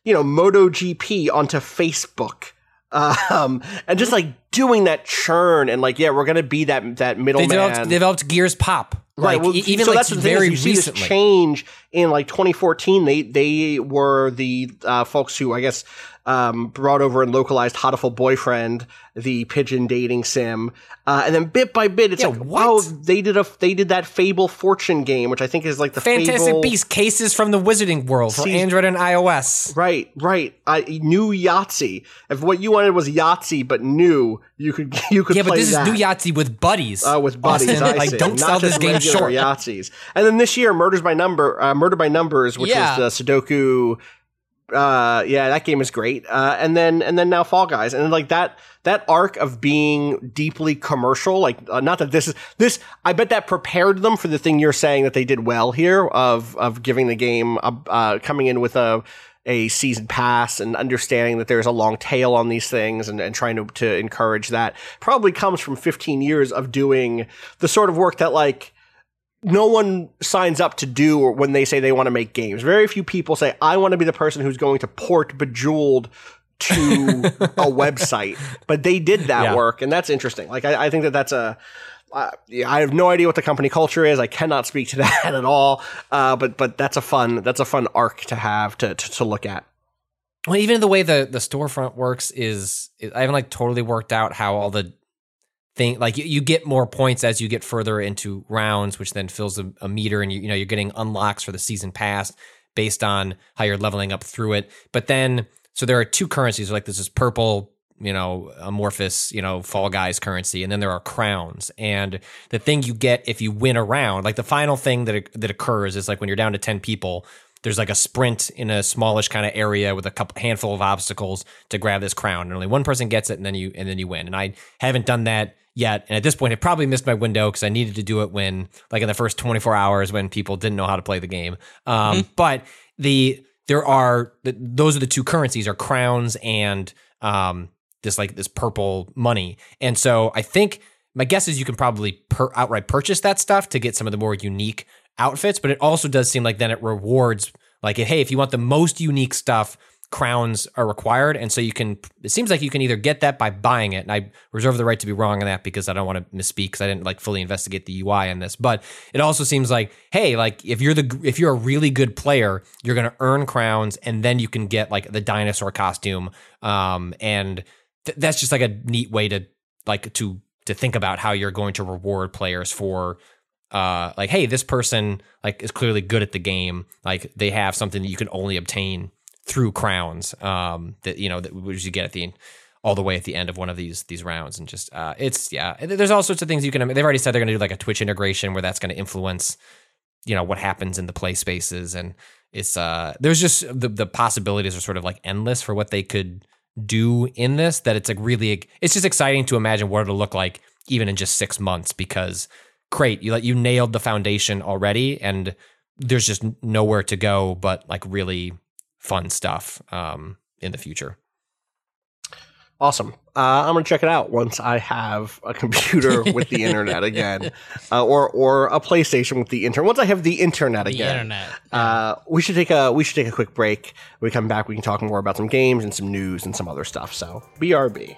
you know MotoGP onto Facebook um, and just like doing that churn and like, yeah, we're gonna be that that They middleman. developed, developed Gears Pop. Right. Like, well, even so like that's the thing very you see this recently. change in like 2014. They they were the uh, folks who I guess um, brought over and localized Hatoful Boyfriend, the pigeon dating sim, uh, and then bit by bit, it's Yeah, like what? wow, they did a they did that Fable Fortune game, which I think is like the Fantastic Fable, Beast cases from the Wizarding World for See- Android and iOS. Right, right. I new Yahtzee. If what you wanted was Yahtzee but new, you could you could Yeah, but this that. is new Yahtzee with buddies. Uh, with buddies, Austin, I like see. don't Not sell this game short. Yahtzees. And then this year, Murders by Number, uh, Murder by Numbers, which Yeah. is the Sudoku. Uh, yeah, that game is great. Uh, and then and then now Fall Guys, and like that that arc of being deeply commercial. Like, uh, not that this is this. I bet that prepared them for the thing you're saying that they did well here of of giving the game a, uh, coming in with a a season pass and understanding that there's a long tail on these things and, and trying to, to encourage that probably comes from 15 years of doing the sort of work that like no one signs up to do or when they say they want to make games. Very few people say, I want to be the person who's going to port Bejeweled to a website. But they did that Yeah. work, and that's interesting. Like, I, I think that that's a. Uh, yeah, I have no idea what the company culture is. I cannot speak to that at all. Uh, but but that's a fun that's a fun arc to have to to, to look at. Well, even the way the the storefront works is, is I haven't like totally worked out how all the thing like you, you get more points as you get further into rounds, which then fills a, a meter, and you you know you're getting unlocks for the season pass based on how you're leveling up through it. But then so there are two currencies like this is purple. You know, amorphous, you know, Fall Guys currency, and then there are crowns. And the thing you get if you win a round, like the final thing that that occurs is like when you're down to ten people, there's like a sprint in a smallish kind of area with a couple handful of obstacles to grab this crown and only one person gets it and then you and then you win and i haven't done that yet. And at this point i probably missed my window because i needed to do it when like in the first 24 hours when people didn't know how to play the game. Um, but the there are those are the two currencies are crowns and um, this like this purple money. And so i think my guess is you can probably per- outright purchase that stuff to get some of the more unique outfits, but it also does seem like then it rewards like hey, if you want the most unique stuff, crowns are required, and so you can. It seems like you can either get that by buying it, and I reserve the right to be wrong on that because I don't want to misspeak because I didn't like fully investigate the UI on this. But it also seems like hey, like if you're the if you're a really good player, you're going to earn crowns, and then you can get like the dinosaur costume, um, and th- that's just like a neat way to like to to think about how you're going to reward players for uh like hey this person like is clearly good at the game like they have something that you can only obtain through crowns um that you know that which you get at the all the way at the end of one of these these rounds and just uh it's yeah there's all sorts of things you can they've already said they're going to do like a twitch integration where that's going to influence you know what happens in the play spaces and it's uh there's just the the possibilities are sort of like endless for what they could do in this that it's like really it's just exciting to imagine what it'll look like even in just six months because great you like you nailed the foundation already and there's just nowhere to go but like really fun stuff um in the future Awesome. Uh, I'm gonna check it out once I have a computer with the internet again, uh, or or a PlayStation with the internet. Once I have the internet again, The internet. Uh, we should take a we should take a quick break. When we come back, we can talk more about some games and some news and some other stuff. So BRB.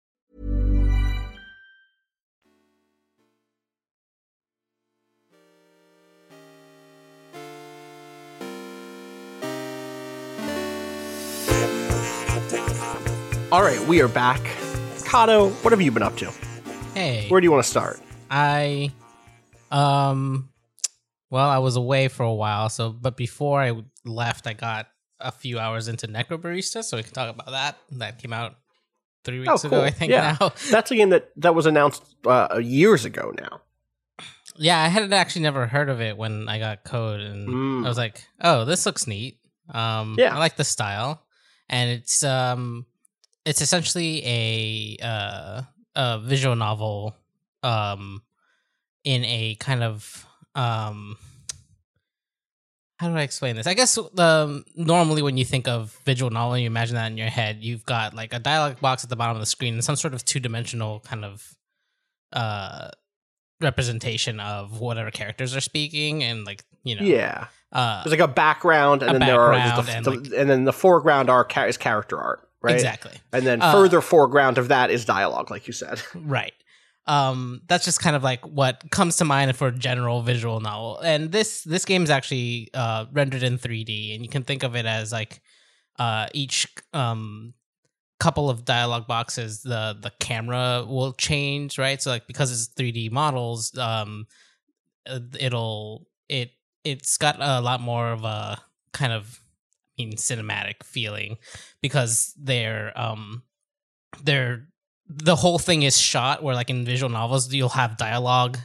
All right, we are back. Cado, what have you been up to? Hey, Where do you want to start? I, um, well, I was away for a while. So, but before I left, I got a few hours into Necrobarista, so we can talk about that. That came out three weeks ago, I think. Oh, yeah. Now, That's a game that, that was announced uh, years ago now. yeah, I had actually never heard of it when I got code, and Mm. I was like, "Oh, this looks neat." Um, Yeah. I like the style, and it's um, it's essentially a uh, a visual novel, um, in a kind of um, how do I explain this? I guess um, normally when you think of visual novel, you imagine that in your head. You've got like a dialogue box at the bottom of the screen and some sort of two dimensional kind of uh representation of whatever characters are speaking and like you know Yeah. uh There's like a background, and A then there are background the, and, the- like- and then the foreground are is character art, right? exactly And then Uh, further foreground of that is dialogue, like you said. right um that's just kind of like what comes to mind for a general visual novel and this this game is actually uh rendered in 3d and you can think of it as like uh each um couple of dialogue boxes the the camera will change right so like because it's 3d models um uh, it'll it it's got a lot more of a kind of cinematic feeling because they're um they're the whole thing is shot where like in visual novels you'll have dialogue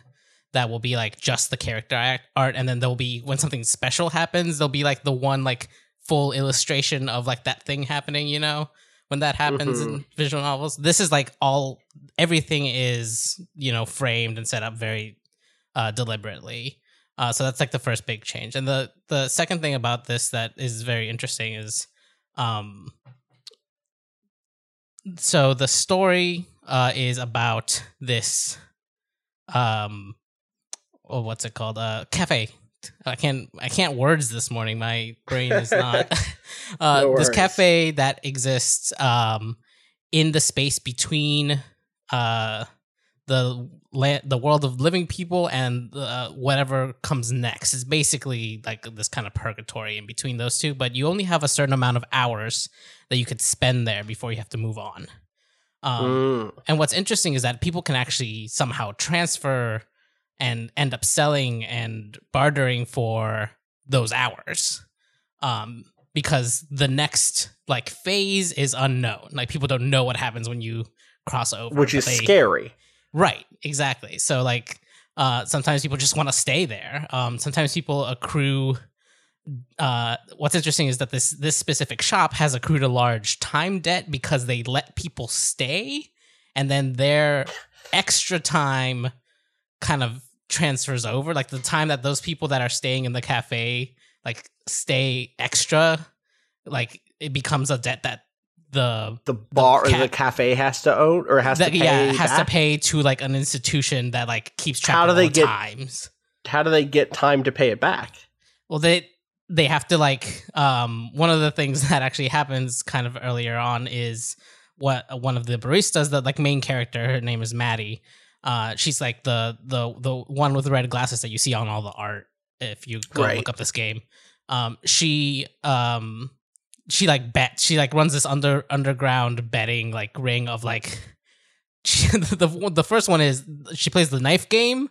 that will be like just the character art and then there'll be when something special happens there'll be like the one like full illustration of like that thing happening you know? When that happens in visual novels this is like all everything is you know framed and set up very uh deliberately uh so that's like the first big change. And the the second thing about this that is very interesting is um so the story uh is about this um oh what's it called? Uh cafe. I can't i can't words this morning. My brain is not uh No this cafe that exists um in the space between uh the la- the world of living people and uh, whatever comes next is basically like this kind of purgatory in between those two but you only have a certain amount of hours that you could spend there before you have to move on um, Mm. and what's interesting is that people can actually somehow transfer and end up selling and bartering for those hours. Um, because the next like phase is unknown. Like people don't know what happens when you cross over. Which is they- scary. Right, exactly. So like uh sometimes people just want to stay there. Um sometimes people accrue uh what's interesting is that this this specific shop has accrued a large time debt because they let people stay and then their extra time kind of transfers over like the time that those people that are staying in the cafe like stay extra like it becomes a debt that the The bar or ca- the cafe has to own or has that, to pay. yeah has back? to pay to like an institution that like keeps track How of do they the get- times How do they get time to pay it back? well they they have to like um one of the things that actually happens kind of earlier on is what one of the baristas the like main character her name is Maddy uh she's like the the the one with the red glasses that you see on all the art if you go Right. look up this game um she um she like bet she like runs this under underground betting like ring of like she, the the first one is she plays the knife game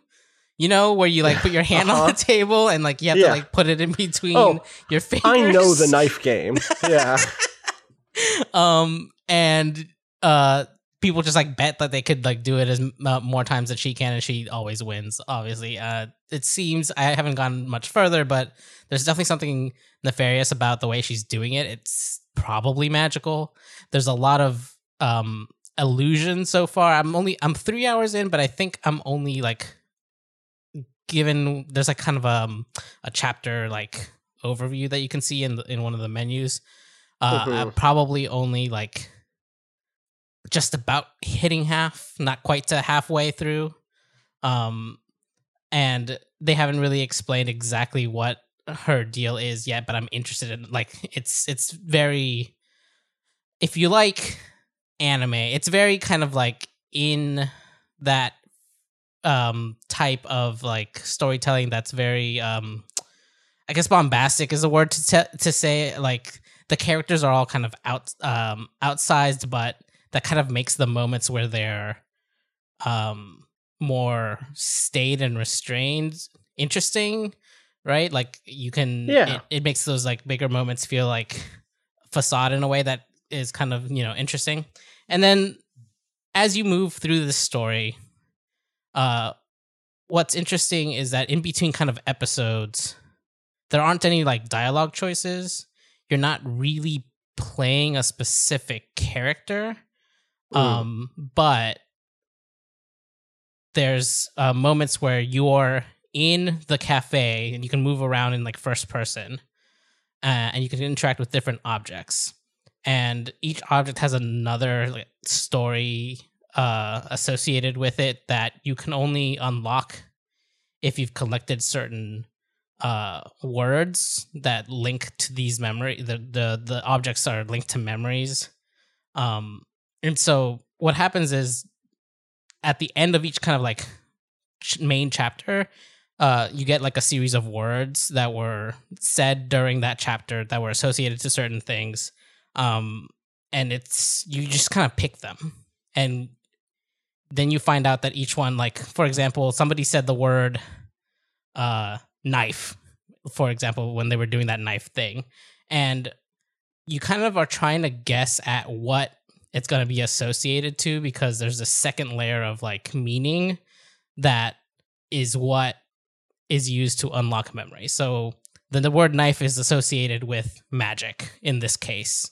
you know where you like put your hand on Uh-huh. the table and like you have Yeah. to like put it in between Oh, your fingers I know the knife game. Yeah. um and uh people just like bet that they could like do it as uh, more times than she can and she always wins obviously. Uh it seems i haven't gone much further but there's definitely something nefarious about the way she's doing it. It's probably magical. There's a lot of um illusion so far. I'm only i'm three hours in but i think i'm only like given there's like kind of um a chapter like overview that you can see in the, in one of the menus. Uh Mhm. I'm probably only like just about hitting half, not quite to halfway through. Um, and they haven't really explained exactly what her deal is yet, but I'm interested in like it's it's very if you like anime, it's very kind of like in that um type of like storytelling that's very um I guess bombastic is a word to te- to say like the characters are all kind of out um outsized but that kind of makes the moments where they're um more staid and restrained interesting right? Like you can Yeah. it, it makes those like bigger moments feel like facade in a way that is kind of you know interesting. And then as you move through the story uh what's interesting is that in between kind of episodes there aren't any like dialogue choices. You're not really playing a specific character Mm. um but there's uh, moments where you're in the cafe and you can move around in like first person uh, and you can interact with different objects and each object has another like, story uh, associated with it that you can only unlock if you've collected certain uh, words that link to these memory the, the the objects are linked to memories um and so what happens is at the end of each kind of like main chapter uh you get like a series of words that were said during that chapter that were associated to certain things um and it's you just kind of pick them. And then you find out that each one like for example somebody said the word uh knife for example when they were doing that knife thing. And you kind of are trying to guess at what it's going to be associated to because there's a second layer of like meaning that is what is used to unlock memory. So then the word knife is associated with magic in this case.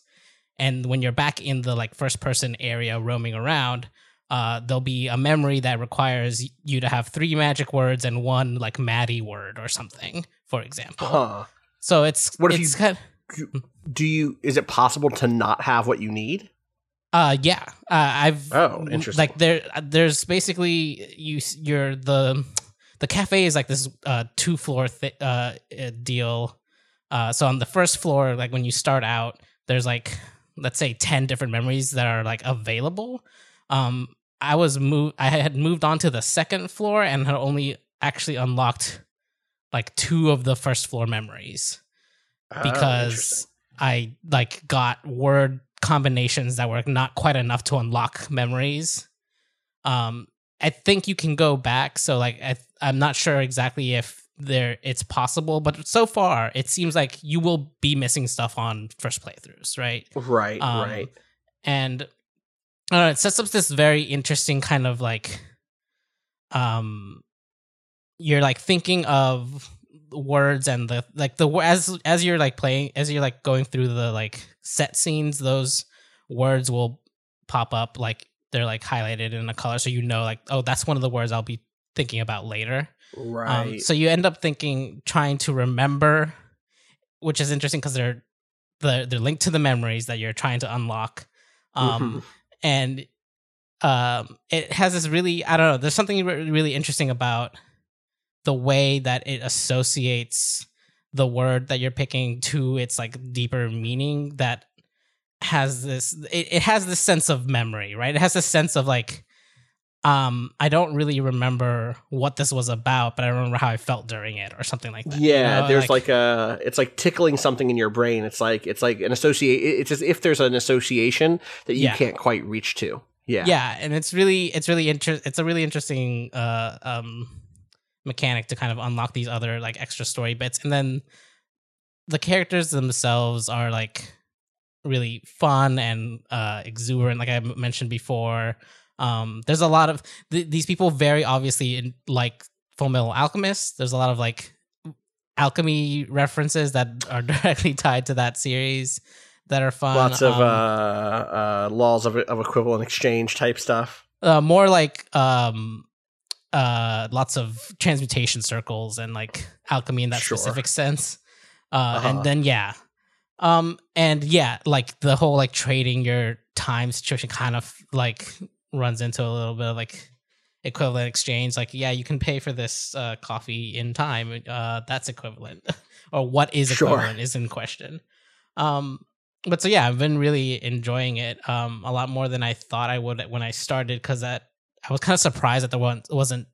And when you're back in the like first person area roaming around, uh, there'll be a memory that requires you to have three magic words and one like Maddy word or something, for example. Huh. So it's What if it's you- kind Do you? Is it possible to not have what you need? Uh, yeah. Uh, I've Oh, interesting. Like there, there's basically you. You're the the cafe is like this uh two floor th- uh uh, deal. Uh, so on the first floor, like when you start out, there's like let's say ten different memories that are like available. Um, I was moved. I had moved on to the second floor and had only actually unlocked like two of the first floor memories Oh, because interesting. I like got word combinations that were not quite enough to unlock memories. Um, I think you can go back. So like, I, I'm not sure exactly if there it's possible, but so far it seems like you will be missing stuff on first playthroughs, right? right, um, right. and I don't know, it sets up this very interesting kind of like um you're like thinking of words and the like the as as you're like playing as you're like going through the like set scenes those words will pop up like they're like highlighted in a color so you know like oh that's one of the words I'll be thinking about later Right. um, so you end up thinking, trying to remember, which is interesting because they're they're, they're linked to the memories that you're trying to unlock, um, Mhm. and um, it has this really I don't know. There's something re- really interesting about the way that it associates the word that you're picking to its like deeper meaning that has this it, it has this sense of memory right it has this sense of like um i don't really remember what this was about but i remember how i felt during it or something like that you yeah, know? there's like, a. It's like tickling something in your brain. It's like it's like an associate. It's as if there's an association that you Yeah. can't quite reach to. Yeah. yeah and it's really it's really inter- it's a really interesting uh um mechanic to kind of unlock these other like extra story bits and then the characters themselves are like really fun and uh exuberant like i mentioned before um there's a lot of th- these people very obviously in, like Fullmetal Alchemist there's a lot of like alchemy references that are directly tied to that series that are fun Lots of Um, uh, uh, laws of, of equivalent exchange type stuff. uh, more like um uh lots of transmutation circles and like alchemy in that Sure. specific sense uh Uh-huh. and then yeah um and yeah like the whole like trading your time situation kind of like runs into a little bit of like equivalent exchange. Like, yeah, you can pay for this uh, coffee in time. Uh, that's equivalent, or what is Sure. equivalent is in question. Um, but so yeah, I've been really enjoying it um a lot more than I thought I would when I started because that I was kind of surprised that there wasn't, wasn't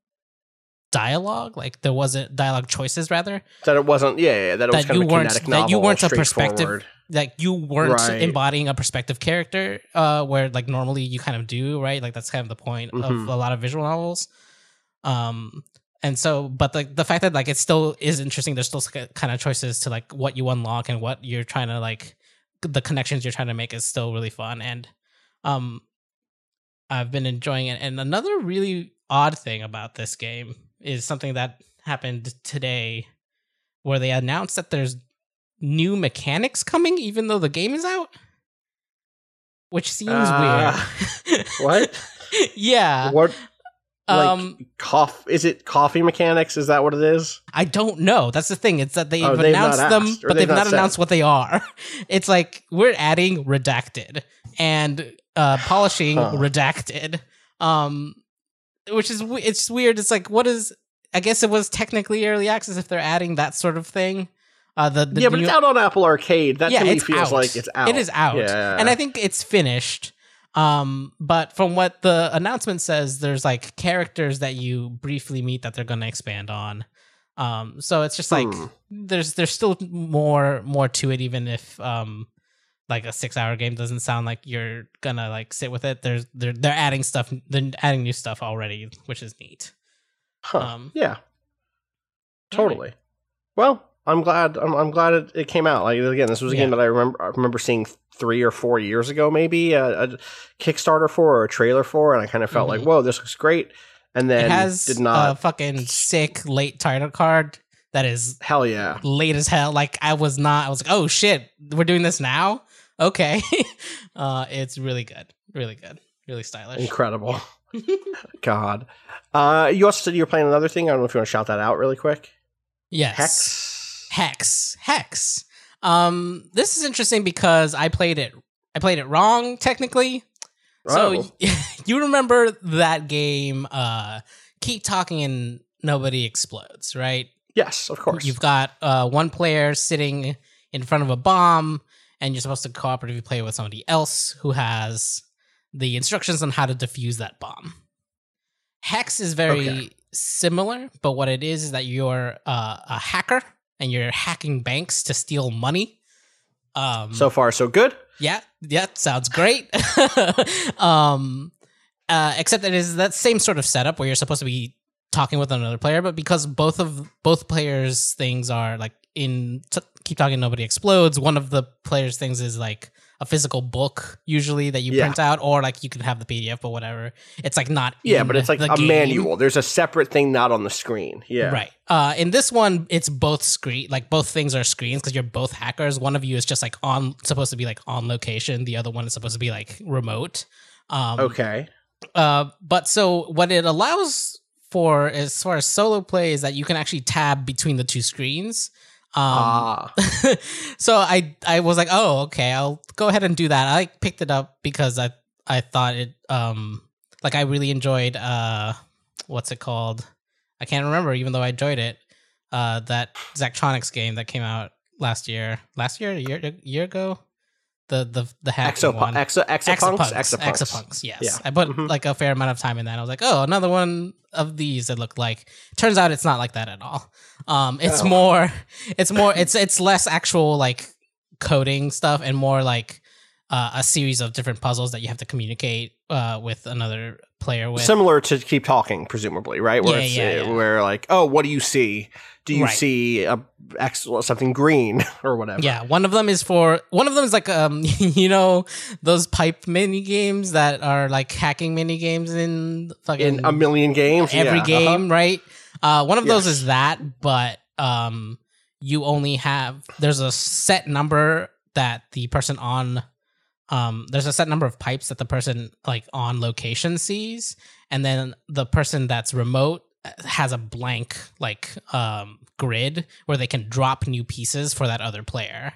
dialogue, like there wasn't dialogue choices rather. That it wasn't. Yeah, yeah. That it was kind you of a weren't- that you weren't a perspective- like you weren't Right. embodying a perspective character uh where like normally you kind of do right like that's kind of the point of Mhm. a lot of visual novels um and so but like the fact that like it still is interesting there's still kind of choices to like what you unlock and what you're trying to like the connections you're trying to make is still really fun and um i've been enjoying it and another really odd thing about this game is something that happened today where they announced that there's new mechanics coming even though the game is out which seems Uh, weird what? yeah What? Like um cough? Is it coffee mechanics? Is that what it is? I don't know. That's the thing. It's that they've Oh, they've announced them, asked, or but they've they've not not announced what they are. It's like we're adding redacted and uh polishing Huh. redacted. Um which is it's weird. It's like what is I guess it was technically early access if they're adding that sort of thing. Uh the, the yeah, but new- it's out on Apple Arcade. That yeah, to feels out. like it's out. It is out. Yeah. And I think it's finished. Um, but from what the announcement says, there's like characters that you briefly meet that they're gonna expand on. Um, so it's just like Hmm. there's there's still more more to it, even if um like a six hour game doesn't sound like you're gonna like sit with it. There's they're they're adding stuff they're adding new stuff already, which is neat. Huh. um, yeah. Totally. Well, I'm glad. I'm, I'm glad it, it came out. Like again, this was a game that I remember. I remember seeing three or four years ago, maybe a, a Kickstarter for or a trailer for, and I kind of felt like, Mhm. whoa, this looks great. And then it has did not a fucking sick late title card that is hell yeah. late as hell. Like I was not. I was like, oh shit, we're doing this now. Okay, uh, it's really good, really good, really stylish. Incredible. God. Uh, you also said you were playing another thing. I don't know if you want to shout that out really quick. Yes, Hex. Hex, Hex. Um, this is interesting because I played it. I played it wrong technically. Oh. So you remember that game? Uh, keep talking and nobody explodes, right? yes, of course. You've got uh, one player sitting in front of a bomb, and you're supposed to cooperatively play with somebody else who has the instructions on how to defuse that bomb. Hex is very Okay. similar, but what it is is that you're uh, a hacker and you're hacking banks to steal money. Um, so far, so good. yeah, yeah, sounds great. um, uh, except it is that same sort of setup where you're supposed to be talking with another player, but because both of both players' things are like in t- keep talking, nobody explodes. One of the players' things is like a physical book, usually that you Yeah. print out, or like you can have the PDF, but whatever. It's like not. Yeah, but it's like a game. manual. There's a separate thing not on the screen. Yeah. Right. Uh, in this one, it's both screen, like both things are screens because you're both hackers. One of you is just like on, supposed to be like on location. The other one is supposed to be like remote. Um, Okay. Uh, but so what it allows for as far as solo play is that you can actually tab between the two screens. Um, ah. so I I was like, oh, okay, I'll go ahead and do that. I picked it up because I I thought it um like I really enjoyed uh what's it called? I can't remember, even though I enjoyed it. Uh, that Zachtronics game that came out last year, last year, a year, a year ago. The the the hack Exo, one. exo, exopunks, exopunks. Exapunks, yes. Yeah. I put Mhm. like a fair amount of time in that. I was like, oh, another one of these that look like. Turns out it's not like that at all. Um, it's Oh. more, it's more, it's it's less actual like coding stuff and more like uh, a series of different puzzles that you have to communicate uh, with another player with. Similar to keep talking, presumably, right? Where Yeah, yeah, uh, yeah. where like, oh, what do you see? Do you Right. see a X, something green or whatever? Yeah, one of them is for one of them is like um you know those pipe mini games that are like hacking mini games in fucking In a million games, every yeah, uh-huh. game, right? Uh, one of those is that, but um, you only have there's a set number that the person on um there's a set number of pipes that the person like on location sees, and then the person that's remote uh, has a blank like um grid where they can drop new pieces for that other player.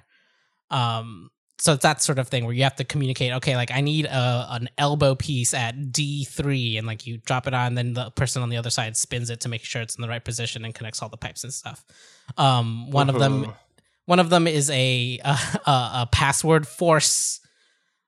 Um, so it's that sort of thing where you have to communicate. Okay, like I need a an elbow piece at D three, and like you drop it on, then the person on the other side spins it to make sure it's in the right position and connects all the pipes and stuff. Um, one of them, one of them is a a, a, a password force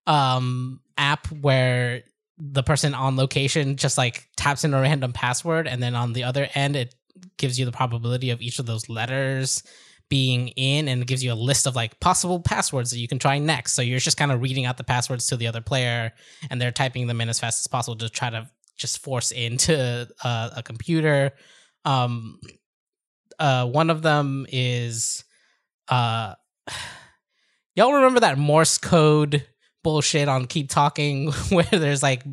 um app where the person on location just like taps in a random password, and then on the other end it gives you the probability of each of those letters being in and gives you a list of like possible passwords that you can try next. So you're just kind of reading out the passwords to the other player and they're typing them in as fast as possible to try to just force into uh, a computer. Um, uh, one of them is, uh, y'all remember that Morse code bullshit on Keep Talking where there's like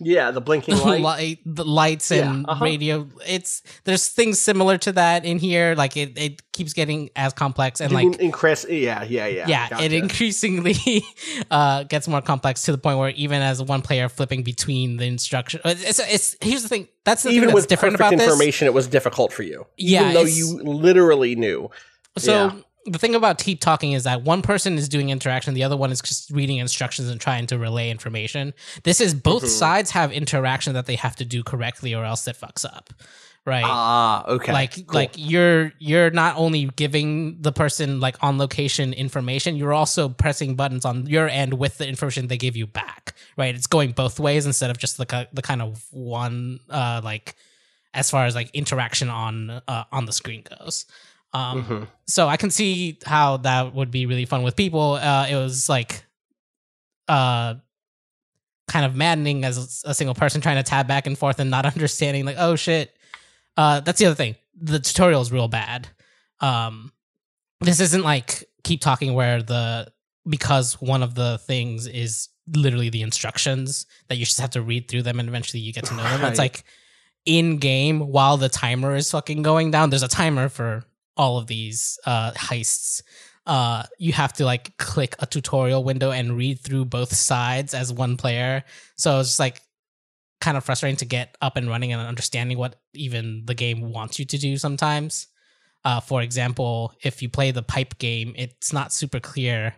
Yeah, the blinking light. light, the lights and Yeah, uh-huh. radio. It's there's things similar to that in here. Like it, it keeps getting as complex and You like mean in Chris? Yeah, yeah, yeah. yeah, gotcha. it increasingly uh, gets more complex to the point where even as one player flipping between the instruction, it's, it's here's the thing. That's the even thing with different about this. information, it was difficult for you. Yeah, even though you literally knew. So Yeah. The thing about keep talking is that one person is doing interaction, the other one is just reading instructions and trying to relay information. This is both Mm-hmm. sides have interaction that they have to do correctly, or else it fucks up. Right. Ah, okay. like cool. like you're you're not only giving the person like on location information you're also pressing buttons on your end with the information they give you back right it's going both ways instead of just the the kind of one uh like as far as like interaction on uh, on the screen goes um Mhm. so i can see how that would be really fun with people. Uh it was like uh kind of maddening as a single person trying to tab back and forth and not understanding like oh shit. Uh that's the other thing. The tutorial is real bad. Um this isn't like keep talking where the because one of the things is literally the instructions that you just have to read through them and eventually you get to know them. It's like in game while the timer is fucking going down there's a timer for all of these uh heists. Uh you have to like click a tutorial window and read through both sides as one player. So it's just like kind of frustrating to get up and running and understanding what even the game wants you to do sometimes. Uh for example if you play the pipe game it's not super clear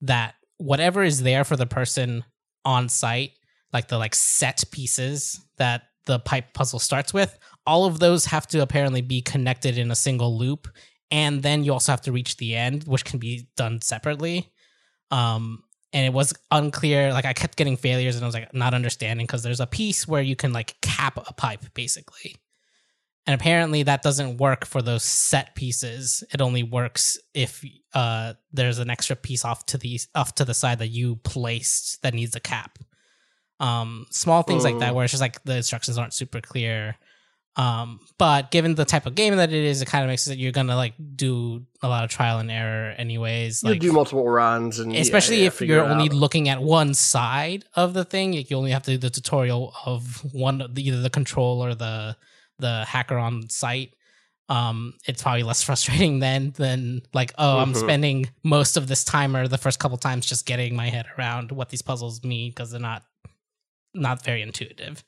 that whatever is there for the person on site like the like set pieces that the pipe puzzle starts with all of those have to apparently be connected in a single loop and then you also have to reach the end which can be done separately. Um and it was unclear like i kept getting failures and i was like not understanding because there's a piece where you can like cap a pipe basically. And apparently that doesn't work for those set pieces. It only works if uh there's an extra piece off to the off to the side that you placed that needs a cap. Um small things like that Mm. where it's just like the instructions aren't super clear um but given the type of game that it is it kind of makes it that you're gonna like do a lot of trial and error anyways you like do multiple runs, and especially yeah, if you're only out. looking at one side of the thing like you only have to do the tutorial of one either the control or the the hacker on site um it's probably less frustrating then than like oh i'm Mhm. spending most of this timer the first couple times just getting my head around what these puzzles mean because they're not not very intuitive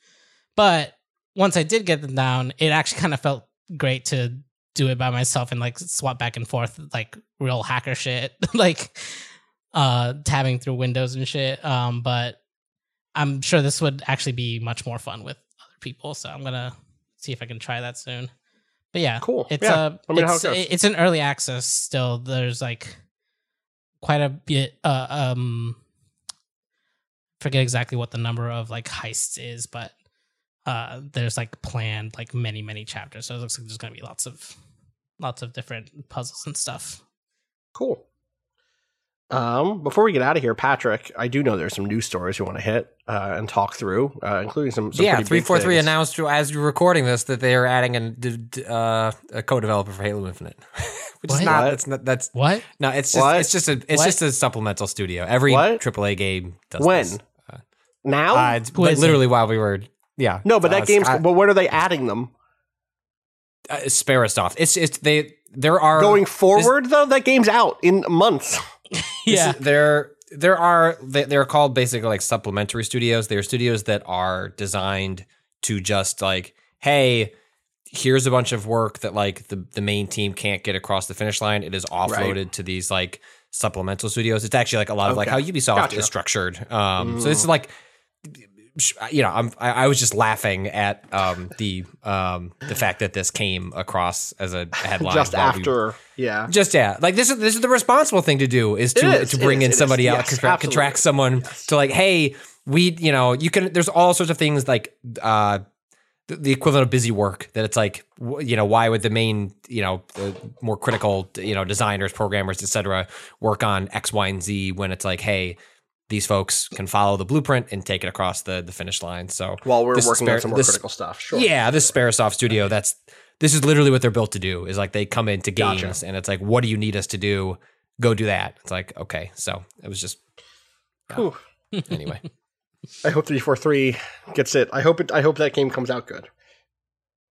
but once i did get them down it actually kind of felt great to do it by myself and like swap back and forth like real hacker shit like uh tabbing through windows and shit um but i'm sure this would actually be much more fun with other people so i'm gonna see if i can try that soon but yeah Cool. it's Yeah. uh Let me know how it's, it it's an early access still there's like quite a bit uh um forget exactly what the number of like heists is but uh there's like planned like many many chapters so it looks like there's gonna be lots of lots of different puzzles and stuff Cool. Um, before we get out of here, Patrick, I do know there's some news stories you want to hit uh, and talk through, uh, including some. some yeah, pretty three big four three things. announced as you're recording this that they are adding an, d- d- uh, a co-developer for Halo Infinite, which What? is not What? that's not that's what no, it's just What? it's just a it's What? just a supplemental studio. Every What? AAA game does When? this. now. Uh, it's Who is literally while we were yeah no, but uh, that game's. Scott- but when are they adding them? uh, Sperasoft. It's it's they there are Going forward, though, that game's out in months. yeah This is- there there are they, they're called basically like supplementary studios. They're studios that are designed to just like, hey, here's a bunch of work that like the the main team can't get across the finish line. It is offloaded to these like supplemental studios. It's actually like a lot of like how Ubisoft Gotcha. is structured. Um, So it's like you know, I'm I, I was just laughing at um, the um, the fact that this came across as a headline Just while we- after, yeah. just yeah, like this is this is the responsible thing to do is to is, to bring is, in somebody else, Yes, contract, contract someone to like, hey, we, you know, you can. There's all sorts of things like uh, the, equivalent of busy work that it's like, w- you know, why would the main, you know, the more critical, you know, designers, programmers, etc., work on X, Y, and Z when it's like, hey. These folks can follow the blueprint and take it across the, the finish line. So While we're this working Spare- on some more this- critical stuff. Sure. yeah, this Sperasoft studio, that's this is literally what they're built to do. Is like they come into games Gotcha. and it's like, what do you need us to do? Go do that. It's like, okay. So it was just Whew. anyway. I hope 343 gets it. I hope it. I hope that game comes out good.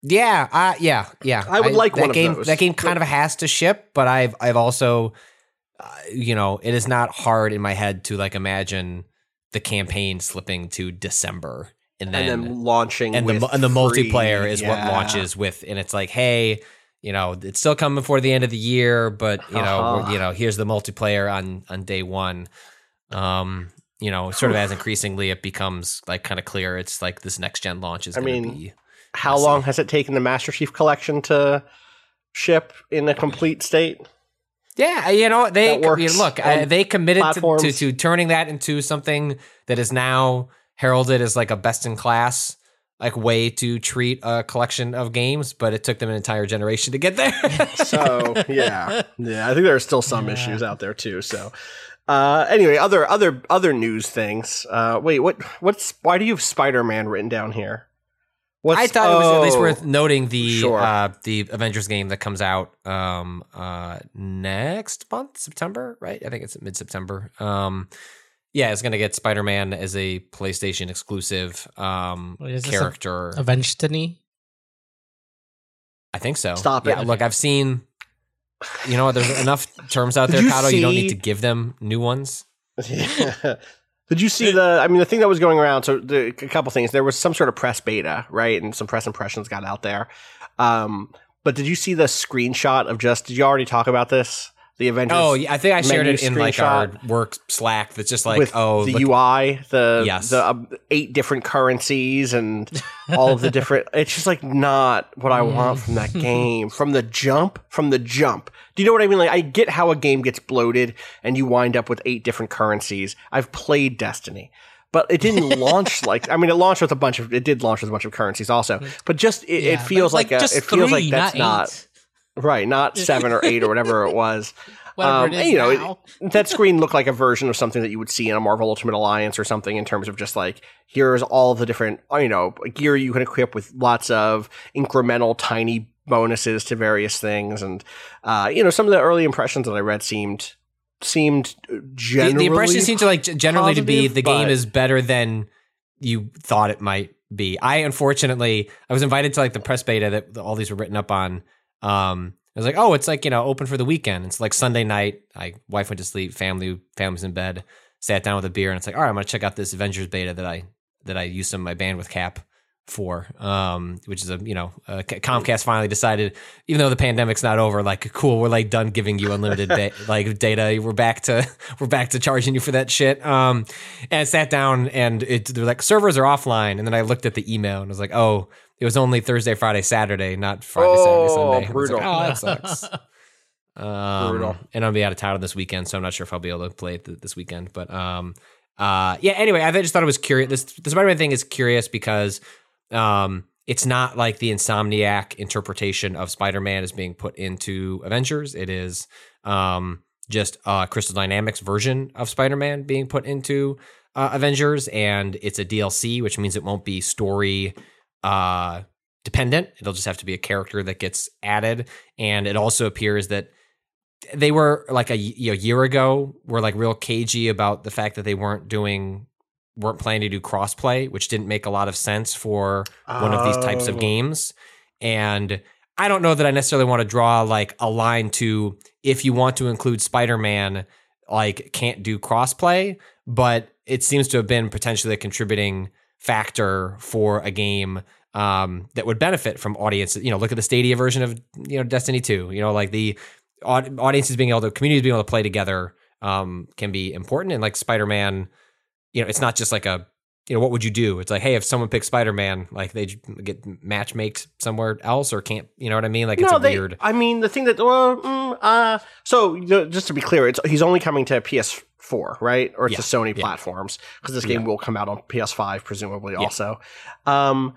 yeah, uh, yeah, yeah. I would like that one of game. those. That game kind of has to ship, but I've I've also, uh, you know, it is not hard in my head to like imagine the campaign slipping to December and then and then launching and the and the free- multiplayer is what launches with and it's like hey you know it's still coming before the end of the year but you know Uh-huh. we're- you know here's the multiplayer on on day one um you know sort of as increasingly it becomes like kind of clear it's like this next gen launch is I going to mean, be How long has it taken the Master Chief Collection to ship in a complete state? Yeah you know they That works you know, look uh, they committed to, to to turning that into something that is now heralded as like a best in class like way to treat a collection of games but it took them an entire generation to get there So yeah, yeah. I think there are still some issues out there too. So uh, anyway, other other other news things. Uh, wait, what? What's? Why do you have Spider Man written down here? What's, I thought it was at least oh, worth noting the sure. uh, the Avengers game that comes out um, uh, next month, September, right? I think it's mid September. Um, yeah, it's gonna get Spider Man as a PlayStation exclusive um, What is a- character. Avenged-Tony? I think so. Stop yeah, it. Look, I've seen. You know? There's enough terms out Did there, you Cado. You don't need to give them new ones. Did you see the? I mean, the thing that was going around. So, the, a couple things. There was some sort of press beta, right, and some press impressions got out there. Um, but did you see the screenshot of just? Did you already talk about this? The Avengers. Oh, yeah, I think I shared it in like our work Slack. That's just like, oh, the UI, the Yes. the um, eight different currencies and all of the different. It's just like not what I want from that game from the jump. From the jump. Do you know what I mean? Like I get how a game gets bloated and you wind up with eight different currencies. I've played Destiny. But it didn't launch like I mean it launched with a bunch of it did launch with a bunch of currencies also. But just it, Yeah, it feels but, like, a, it feels three, like that's not, eight. Right, not seven or eight or whatever it was. Whatever Um, it is you know, now. that screen looked like a version of something that you would see in a Marvel Ultimate Alliance or something in terms of just like here's all the different you know gear you can equip with lots of incremental tiny bonuses to various things and uh, you know some of the early impressions that I read seemed seemed the, generally the impression seemed to like generally to be the game is better than you thought it might be. I unfortunately I was invited to like the press beta that all these were written up on. Um, I was like, oh, it's like you know open for the weekend. It's like Sunday night. I wife went to sleep, family family's in bed. Sat down with a beer, and it's like, all right, I'm gonna check out this Avengers beta that I that I used some of my bandwidth cap for, um, which is a you know uh, Comcast finally decided, even though the pandemic's not over, like cool, we're like done giving you unlimited da- like data. We're back to we're back to charging you for that shit. Um, and I sat down and it they're like servers are offline, and then I looked at the email and I was like, oh, it was only Thursday, Friday, Saturday, not Friday, Saturday, Oh, Sunday. I was like, brutal. oh, that sucks. Um, Brutal. And I'll be out of town this weekend, so I'm not sure if I'll be able to play it th- this weekend. But um, uh, yeah. Anyway, I just thought it was curious. This the Spider-Man thing is curious because um, it's not like the Insomniac interpretation of Spider-Man is being put into Avengers. It is um, just a Crystal Dynamics version of Spider-Man being put into uh, Avengers, and it's a DLC, which means it won't be story uh, dependent. It'll just have to be a character that gets added, and it also appears that they were like a, year ago were like real cagey about the fact that they weren't doing weren't planning to do crossplay, which didn't make a lot of sense for one of these types of Oh. games. And I don't know that I necessarily want to draw like a line to if you want to include Spider-Man, like can't do crossplay, but it seems to have been potentially a contributing factor for a game um, that would benefit from audiences. You know, look at the Stadia version of you know Destiny Two. You know, like the aud- audiences being able to communities being able to play together um, can be important. And like Spider Man, you know, it's not just like a you know what would you do? It's like hey, if someone picks Spider Man, like they get matchmaked somewhere else or can't, you know what I mean? Like it's a they, weird. I mean, the thing that well, mm, uh, so you know, just to be clear, it's he's only coming to PS4, right? Or it's Yeah, the Sony yeah. platforms because this game will come out on PS5 presumably also. Um,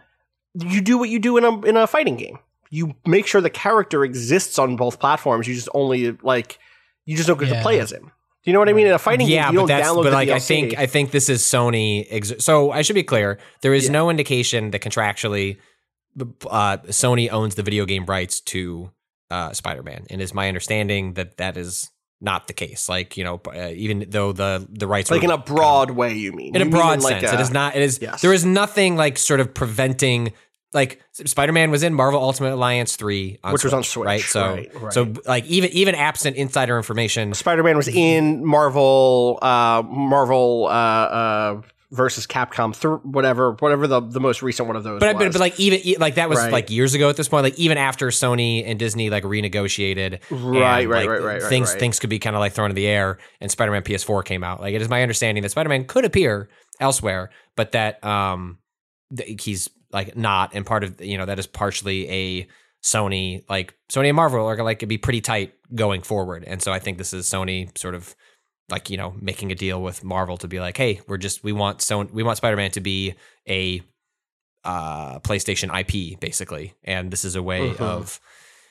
you do what you do in a in a fighting game. You make sure the character exists on both platforms. You just only like you just don't get to play as him. Do you know what I mean? In a fighting yeah, game, you but don't that's download but the like I think I think this is Sony. Ex- so I should be clear. There is Yeah. no indication that contractually, uh, Sony owns the video game rights to uh, Spider Man, and it's my understanding that that is not the case. Like you know, uh, even though the the rights like in a kind of- broad way. You mean in a You mean broad like sense. a- it is not. It is. Yes. There is nothing like sort of preventing. Like Spider Man was in Marvel Ultimate Alliance three, on Which was on Switch, right? So, right, right. so like even even absent insider information, Spider-Man was in Marvel, uh, Marvel uh, uh, versus Capcom, th- whatever, whatever the the most recent one of those. but, but but like even like that was Right. like years ago at this point. Like even after Sony and Disney like renegotiated, Right, and, right, like, right, right, Things right. things could be kind of like thrown in the air, and Spider Man PS4 came out. Like it is my understanding that Spider Man could appear elsewhere, but that um th- he's like not, and part of you know that is partially a Sony like Sony and Marvel are like be pretty tight going forward, and so I think this is Sony sort of like you know making a deal with Marvel to be like, hey, we're just we want so we want Spider Man to be a uh PlayStation IP basically, and this is a way Mhm. of.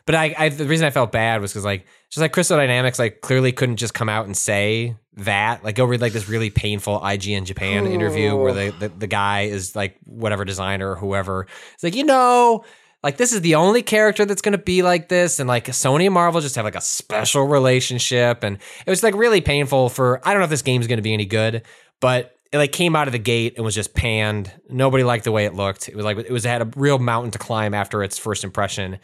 But I, I the reason I felt bad was because like just like Crystal Dynamics like clearly couldn't just come out and say that like go read like this really painful IGN Japan interview where the, the the guy is like whatever designer or whoever it's like you know like this is the only character that's going to be like this and like Sony and Marvel just have like a special relationship and it was like really painful for I don't know if this game's going to be any good but it like came out of the gate and was just panned. Nobody liked the way it looked. It was like it was it had a real mountain to climb after its first impression.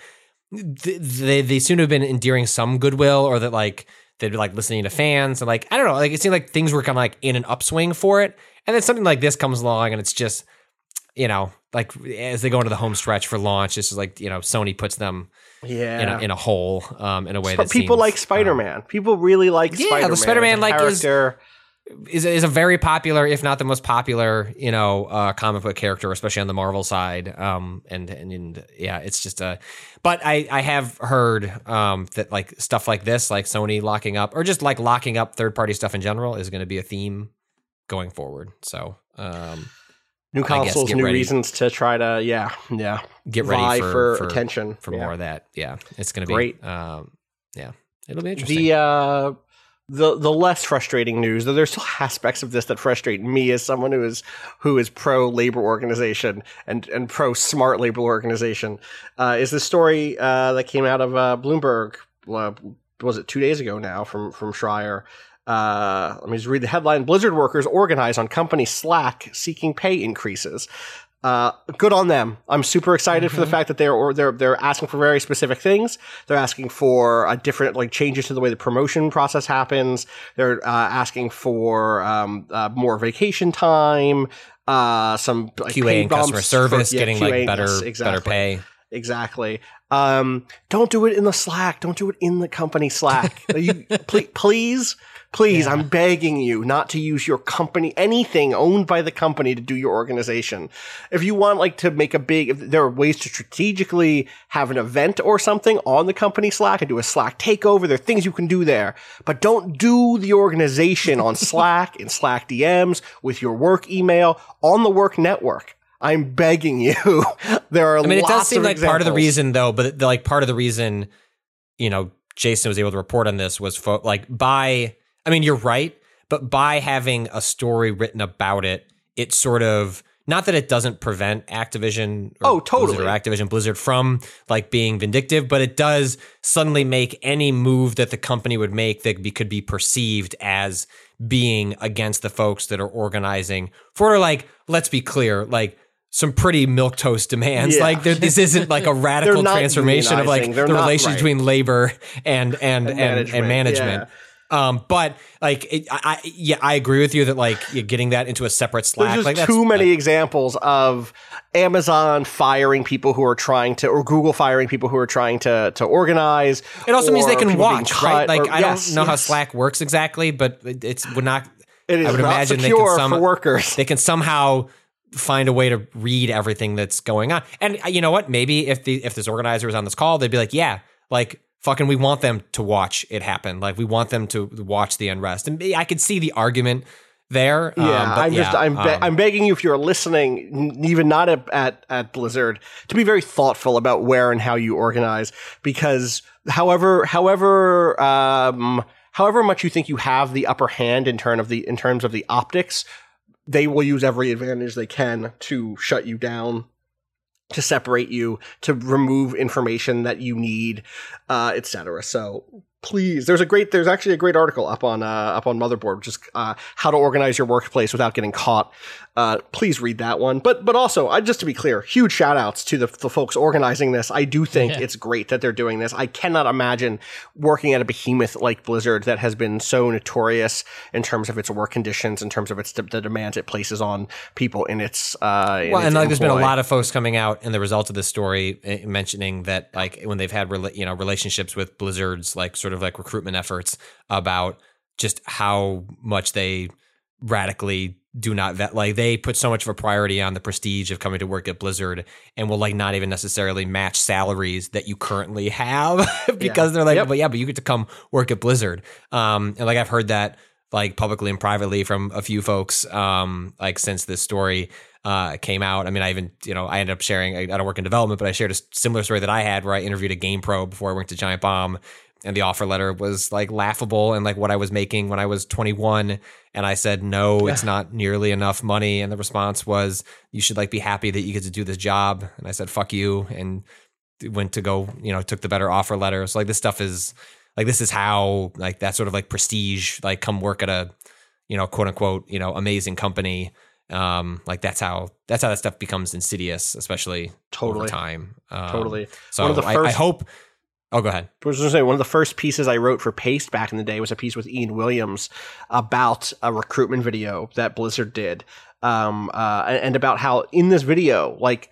Th- they they to have been endearing some goodwill or that like they'd be like listening to fans and like I don't know like it seemed like things were kind of like in an upswing for it and then something like this comes along and it's just you know like as they go into the home stretch for launch it's just like you know Sony puts them yeah. in a in a hole um in a way but that people seems, like um, Spider-Man. people really like Yeah, Spider-Man. the Spider-Man, as a like, is- is is a very popular, if not the most popular, you know, uh, comic book character, especially on the Marvel side. Um, and, and and yeah, it's just a. But I I have heard um that like stuff like this, like Sony locking up, or just like locking up third party stuff in general, is going to be a theme going forward. So um, new I guess new ready. reasons to try to yeah yeah get ready for, for attention for Yeah. more of that. Yeah, it's going to be Great. Um, yeah, it'll be interesting. The uh, the the less frustrating news, though there's still aspects of this that frustrate me as someone who is who is pro labor organization and and pro smart labor organization, uh, is the story uh, that came out of uh, Bloomberg. Uh, was it two days ago now from from Schreier? Uh, let me just read the headline: Blizzard workers organize on company Slack seeking pay increases. Uh, good on them. I'm super excited for the fact that they're or they're they're asking for very specific things. They're asking for a different like changes to the way the promotion process happens. They're uh, asking for um, uh, more vacation time, uh, some like, QA and customer service, for- yeah, getting QA, like better yes, better pay. Exactly. Um, don't do it in the Slack. Don't do it in the company Slack. you, please, please, please, I'm begging you not to use your company, anything owned by the company to do your organization. If you want like to make a big, if there are ways to strategically have an event or something on the company Slack and do a Slack takeover, there are things you can do there, but don't do the organization on Slack, in Slack DMs, with your work email, on the work network. I'm begging you. there are I mean, it does seem like part of the reason, though, but the, like part of the reason, you know, Jason was able to report on this was fo- like by. I mean, you're right, but by having a story written about it, it sort of not that it doesn't prevent Activision. Or Oh, totally. Blizzard or Activision Blizzard from like being vindictive, but it does suddenly make any move that the company would make that be, could be perceived as being against the folks that are organizing for like. Let's be clear, like. Some pretty milk toast demands. Yeah. Like this isn't like a radical transformation of like. They're the relations right. between labor and and and and management, management. Um, but like, it, I, I yeah, I agree with you that like getting that into a separate Slack. There's just like that's- too many examples of Amazon firing people who are trying to, or Google firing people who are trying to to organize. It also means they can watch, right? Like or- I yes, don't know how. Slack works exactly, but it- it's would not. It is I would not imagine they secure can some, for workers. They can somehow find a way to read everything that's going on. And uh, you know what? Maybe if the if this organizer is on this call, they'd be like, "Yeah, like fucking, we want them to watch it happen. Like we want them to watch the unrest." And I could see the argument there. um, Yeah, but I'm just I'm be- um, I'm begging you if you're listening, n- even not at, at at Blizzard, to be very thoughtful about where and how you organize because however however um however much you think you have the upper hand in terms of the in terms of the optics, they will use every advantage they can to shut you down to separate you, to remove information that you need, uh, etc. So please, there's a great, there's actually a great article up on uh, up on Motherboard, just uh, how to organize your workplace without getting caught. Uh, please read that one. But but also, I, just to be clear, huge shout outs to the, the folks organizing this. I do think Yeah. it's great that they're doing this. I cannot imagine working at a behemoth like Blizzard that has been so notorious in terms of its work conditions, in terms of its the demands it places on people in its. Uh, in well, its and like there's been a lot of folks coming out in the result of this story eh, mentioning that like when they've had rela- you know relationships with Blizzard's like sort of like recruitment efforts about just how much they radically do not vet like they put so much of a priority on the prestige of coming to work at Blizzard and will like not even necessarily match salaries that you currently have because they're like Yep. but yeah but you get to come work at Blizzard. Um and like I've heard that like publicly and privately from a few folks um like since this story uh came out. I mean I even you know I ended up sharing I, I don't work in development but I shared a similar story that I had where I interviewed a GamePro before I went to Giant Bomb and the offer letter was like laughable and like what I was making when I was 21 and I said no it's not nearly enough money and the response was you should like be happy that you get to do this job and I said fuck you and went to go you know took the better offer letter so like this stuff is like this is how like that sort of like prestige like come work at a you know quote unquote you know amazing company um like that's how that's how that stuff becomes insidious especially over Totally. time um, Totally. so One of the I, I hope oh go ahead I was going to say one of the first pieces I wrote for Paste back in the day was a piece with Ian Williams about a recruitment video that Blizzard did, um, uh, and about how in this video, like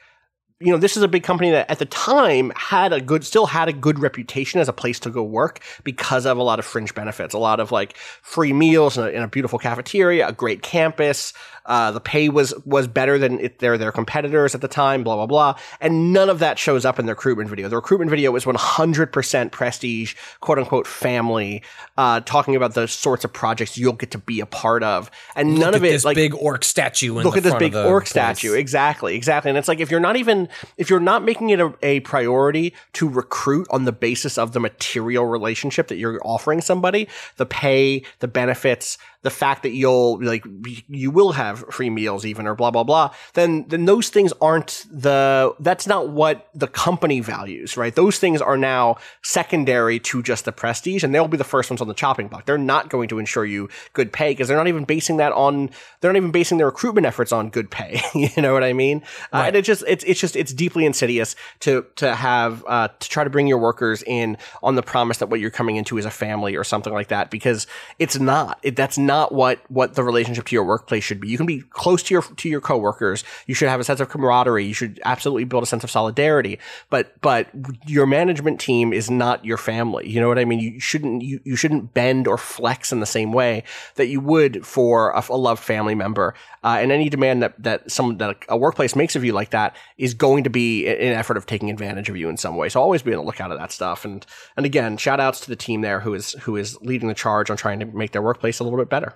you know, this is a big company that at the time had a good, still had a good reputation as a place to go work because of a lot of fringe benefits, a lot of like free meals in a, in a beautiful cafeteria, a great campus. Uh, the pay was was better than it, their their competitors at the time. Blah blah blah, and none of that shows up in the recruitment video. The recruitment video was 100% prestige, quote unquote, family, uh, talking about the sorts of projects you'll get to be a part of, and none of at it this like big orc statue in look the at this big orc place. statue exactly exactly and it's like if you're not even if you're not making it a, a priority to recruit on the basis of the material relationship that you're offering somebody the pay the benefits the fact that you'll like you will have free meals even or blah blah blah then then those things aren't the that's not what the company values right? Those things are now secondary to just the prestige and they'll be the first ones on the chopping block. They're not going to ensure you good pay because they're not even basing that on they're not even basing their recruitment efforts on good pay you know what i mean? Uh, and it just it's it's just it's deeply insidious to to have uh to try to bring your workers in on the promise that what you're coming into is a family or something like that because it's not. It, that's not what what the relationship to your workplace should be. You can be close to your to your coworkers. You should have a sense of camaraderie. You should absolutely build a sense of solidarity. But but your management team is not your family. You know what i mean? You shouldn't you, you shouldn't bend or flex in the same way that you would for a, a loved family member uh, and any demand that that some that a workplace makes of you like that is going to be an effort of taking advantage of you in some way. So always be on the lookout of that stuff. And and again shout outs to the team there who is who is leading the charge on trying to make their workplace a little bit better.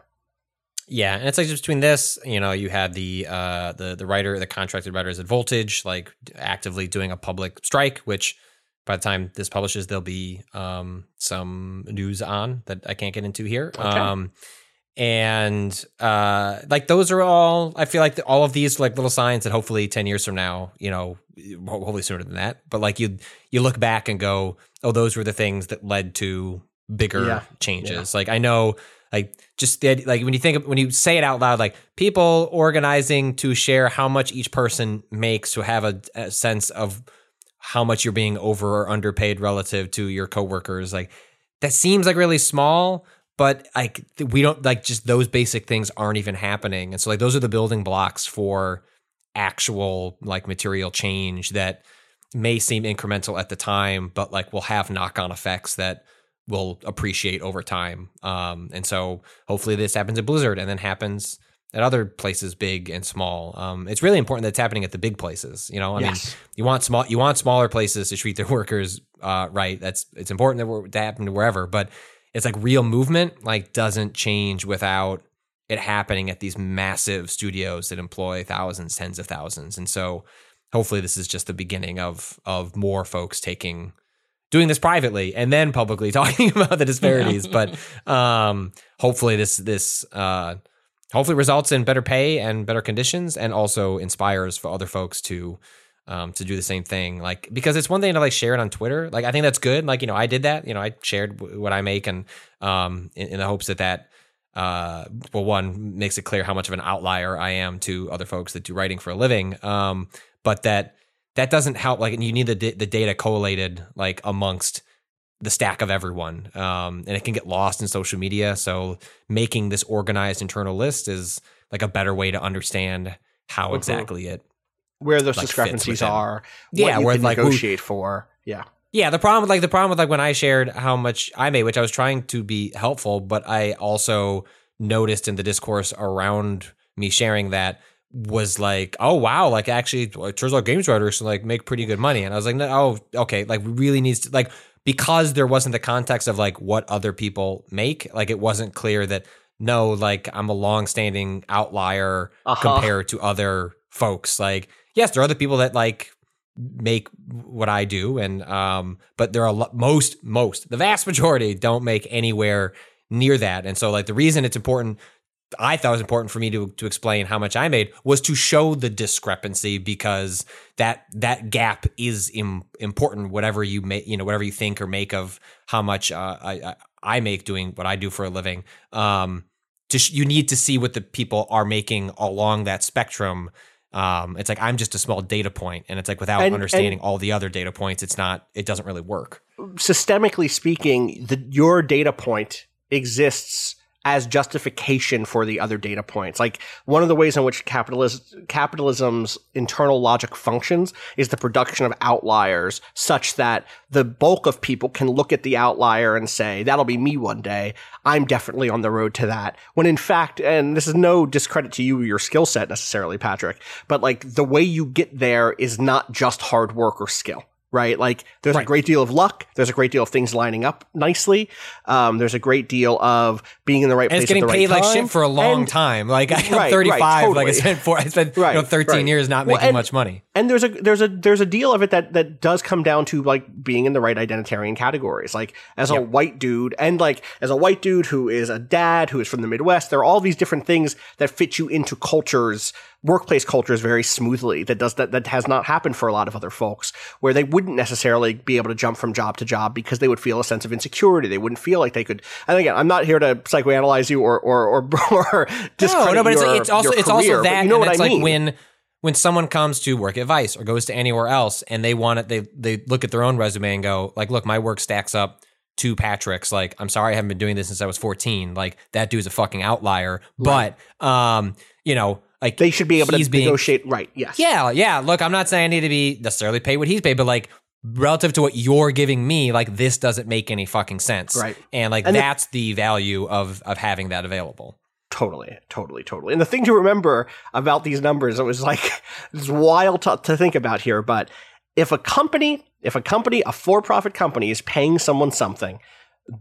Yeah, and it's like just between this, you know, you had the uh the the writer, the contracted writers at Voltage, like actively doing a public strike, which by the time this publishes, there'll be um some news on that I can't get into here. Um and uh like those are all I feel like the, all of these like little signs that hopefully 10 years from now, you know, ho- hopefully sooner than that, but like you you look back and go, "Oh, those were the things that led to bigger Yeah. changes." Like I know like just the, like when you think of, when you say it out loud like people organizing to share how much each person makes to have a, a sense of how much you're being over or underpaid relative to your coworkers like that seems like really small but like we don't like just those basic things aren't even happening. And so like those are the building blocks for actual like material change that may seem incremental at the time but like will have knock-on effects that will appreciate over time. Um and so hopefully this happens at blizzard and then happens at other places big and small. Um it's really important that it's happening at the big places you know? I Yes. mean you want small you want smaller places to treat their workers uh right. That's it's important that we're, that happen wherever but it's like real movement like doesn't change without it happening at these massive studios that employ thousands tens of thousands. And so hopefully this is just the beginning of of more folks taking doing this privately and then publicly talking about the disparities. But um hopefully this this uh hopefully results in better pay and better conditions and also inspires for other folks to um, to do the same thing like because it's one thing to like share it on twitter. Like i think that's good. Like you know i did that. You know i shared w- what i make and um in, in the hopes that that uh well one makes it clear how much of an outlier i am to other folks that do writing for a living. Um but that that doesn't help. Like you need the da- the data collated like amongst the stack of everyone. Um, and it can get lost in social media. So making this organized internal list is like a better way to understand how exactly it Where those Like, discrepancies are, Yeah, you where, can like, who- negotiate for. Yeah. yeah the problem with like the problem with like when i shared how much i made which i was trying to be helpful but i also noticed in the discourse around me sharing that was like oh wow like actually it turns out games writers like make pretty good money and i was like no oh okay like really needs to like because there wasn't the context of like what other people make like it wasn't clear that no like i'm a long-standing outlier Uh-huh. compared to other folks like yes there are other people that like make what I do, and um, but there are a lot, most most the vast majority don't make anywhere near that, and so like the reason it's important. I thought it was important for me to to explain how much I made was to show the discrepancy because that that gap is Im, important. Whatever you make, you know, whatever you think or make of how much uh, I I- make doing what I do for a living. Um, sh- you need to see what the people are making along that spectrum. Um, it's like I'm just a small data point, and it's like without And- understanding all the other data points, it's not. It doesn't really work. systemically speaking, the, your data point exists as justification for the other data points. Like one of the ways in which capitalism, capitalism's internal logic functions is the production of outliers such that the bulk of people can look at the outlier and say, that'll be me one day. I'm definitely on the road to that. When in fact, and this is no discredit to you or your skill set necessarily, Patrick, but like the way you get there is not just hard work or skill right? Like there's a great deal of luck. There's a great deal of things lining up nicely. Um, there's a great deal of being in the right And place. it's getting at the paid right like time. shit for a long And- time. Like I'm Right, 35. right, Like I spent four. I spent Right, you know 13 right. years not Well, making and- much money. And there's a there's a there's a deal of it that that does come down to like being in the right identitarian categories. Like as a white dude, and like as a white dude who is a dad who is from the Midwest, there are all these different things that fit you into cultures, workplace cultures, very smoothly. That does that that has not happened for a lot of other folks, where they wouldn't necessarily be able to jump from job to job because they would feel a sense of insecurity. They wouldn't feel like they could. And again, I'm not here to psychoanalyze you or or or, or discredit no, no, but your, it's, it's also it's also that. You know what I like mean? when when someone comes to work at Vice or goes to anywhere else and they want it, they they look at their own resume and go like, look, my work stacks up to Patrick's. Like, I'm sorry, I haven't been doing this since I was 14. Like that dude's a fucking outlier. But um, you know, like they should be able to being- negotiate right. Yes. Yeah, yeah. Look, I'm not saying I need to be necessarily paid what he's paid, but like relative to what you're giving me, like this doesn't make any fucking sense. Right. And like And the- that's the value of of having that available. Totally, totally, totally. And the thing to remember about these numbers, it was like it's wild to, to think about here. But if a company, if a company, a for-profit company, is paying someone something,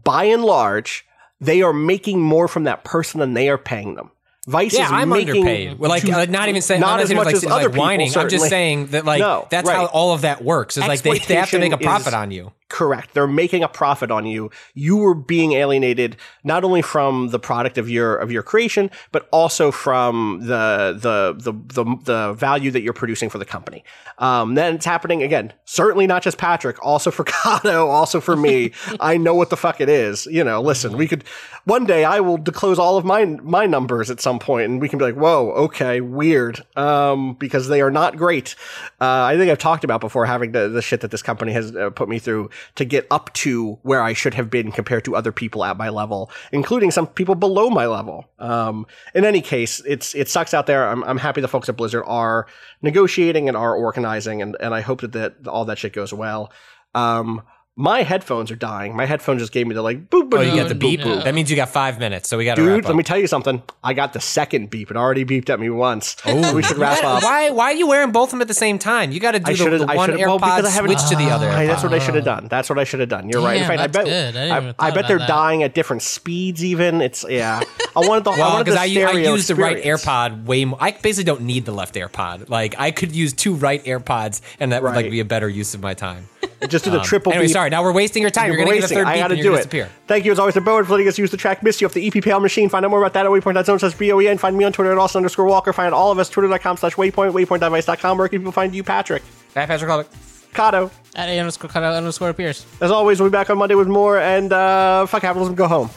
by and large, they are making more from that person than they are paying them. Vice Yeah, is I'm making underpaid. Well, like, to- uh, not even saying not as much like, as like other people, whining. I'm just saying that like No, that's how all of that works. Is like they, they have to make a profit is- on you. Correct. They're making a profit on you. You were being alienated not only from the product of your of your creation, but also from the the the the, the value that you're producing for the company. Um, then it's happening again. Certainly not just Patrick, also for Cado, also for me. I know what the fuck it is. You know, listen, we could one day I will disclose all of my my numbers at some point, and we can be like, whoa, okay, weird, um, because they are not great. Uh, I think I've talked about before having the the shit that this company has uh, put me through to get up to where I should have been compared to other people at my level, including some people below my level. Um, in any case, it's it sucks out there. I'm, I'm happy the folks at Blizzard are negotiating and are organizing, and, and I hope that, that all that shit goes well. Um, my headphones are dying. My headphone just gave me the like boop. Oh, you got the beep. no. That means you got five minutes, so we got to Dude, wrap up. let me tell you something. I got the second beep. It already beeped at me once. Oh, we should wrap up. why? Why are you wearing both of them at the same time? You got to do I the, the. I one should AirPod well, because I haven't switch to the ah. other. Hey, that's what I should have oh. done. That's what I should have done. You're right. In Damn, fact, I that's bet. good. I didn't even I thought bet they're that. dying at different speeds. Even it's yeah. I wanted the. I Well, wanted because the I, u- I stereo use the right experience. AirPod way more. I basically don't need the left AirPod. Like I could use two right AirPods, and that would like Right. be a better use of my time. Just do the triple. Anyway, beep. sorry. Now we're wasting your time. You're, You're going to get a wasting. third I beep got to and do you're it. gonna disappear. Thank you as always to Boen for letting us use the track "Miss You" off the EPPL machine. Find out more about that at waypoint.zone slash B-O-E-N. Find me on Twitter at Austin underscore Walker. Find all of us twitter.com slash waypoint, waypoint.vice.com. Where can people find you, Patrick? Bye, Patrick Klepek. Cado. At A underscore cut out underscore appears. As always, we'll be back on Monday with more and uh, fuck capitalism, go home.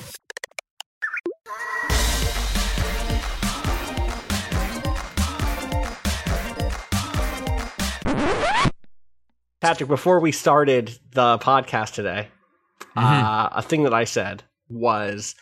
Patrick, before we started the podcast today, uh, a thing that I said was,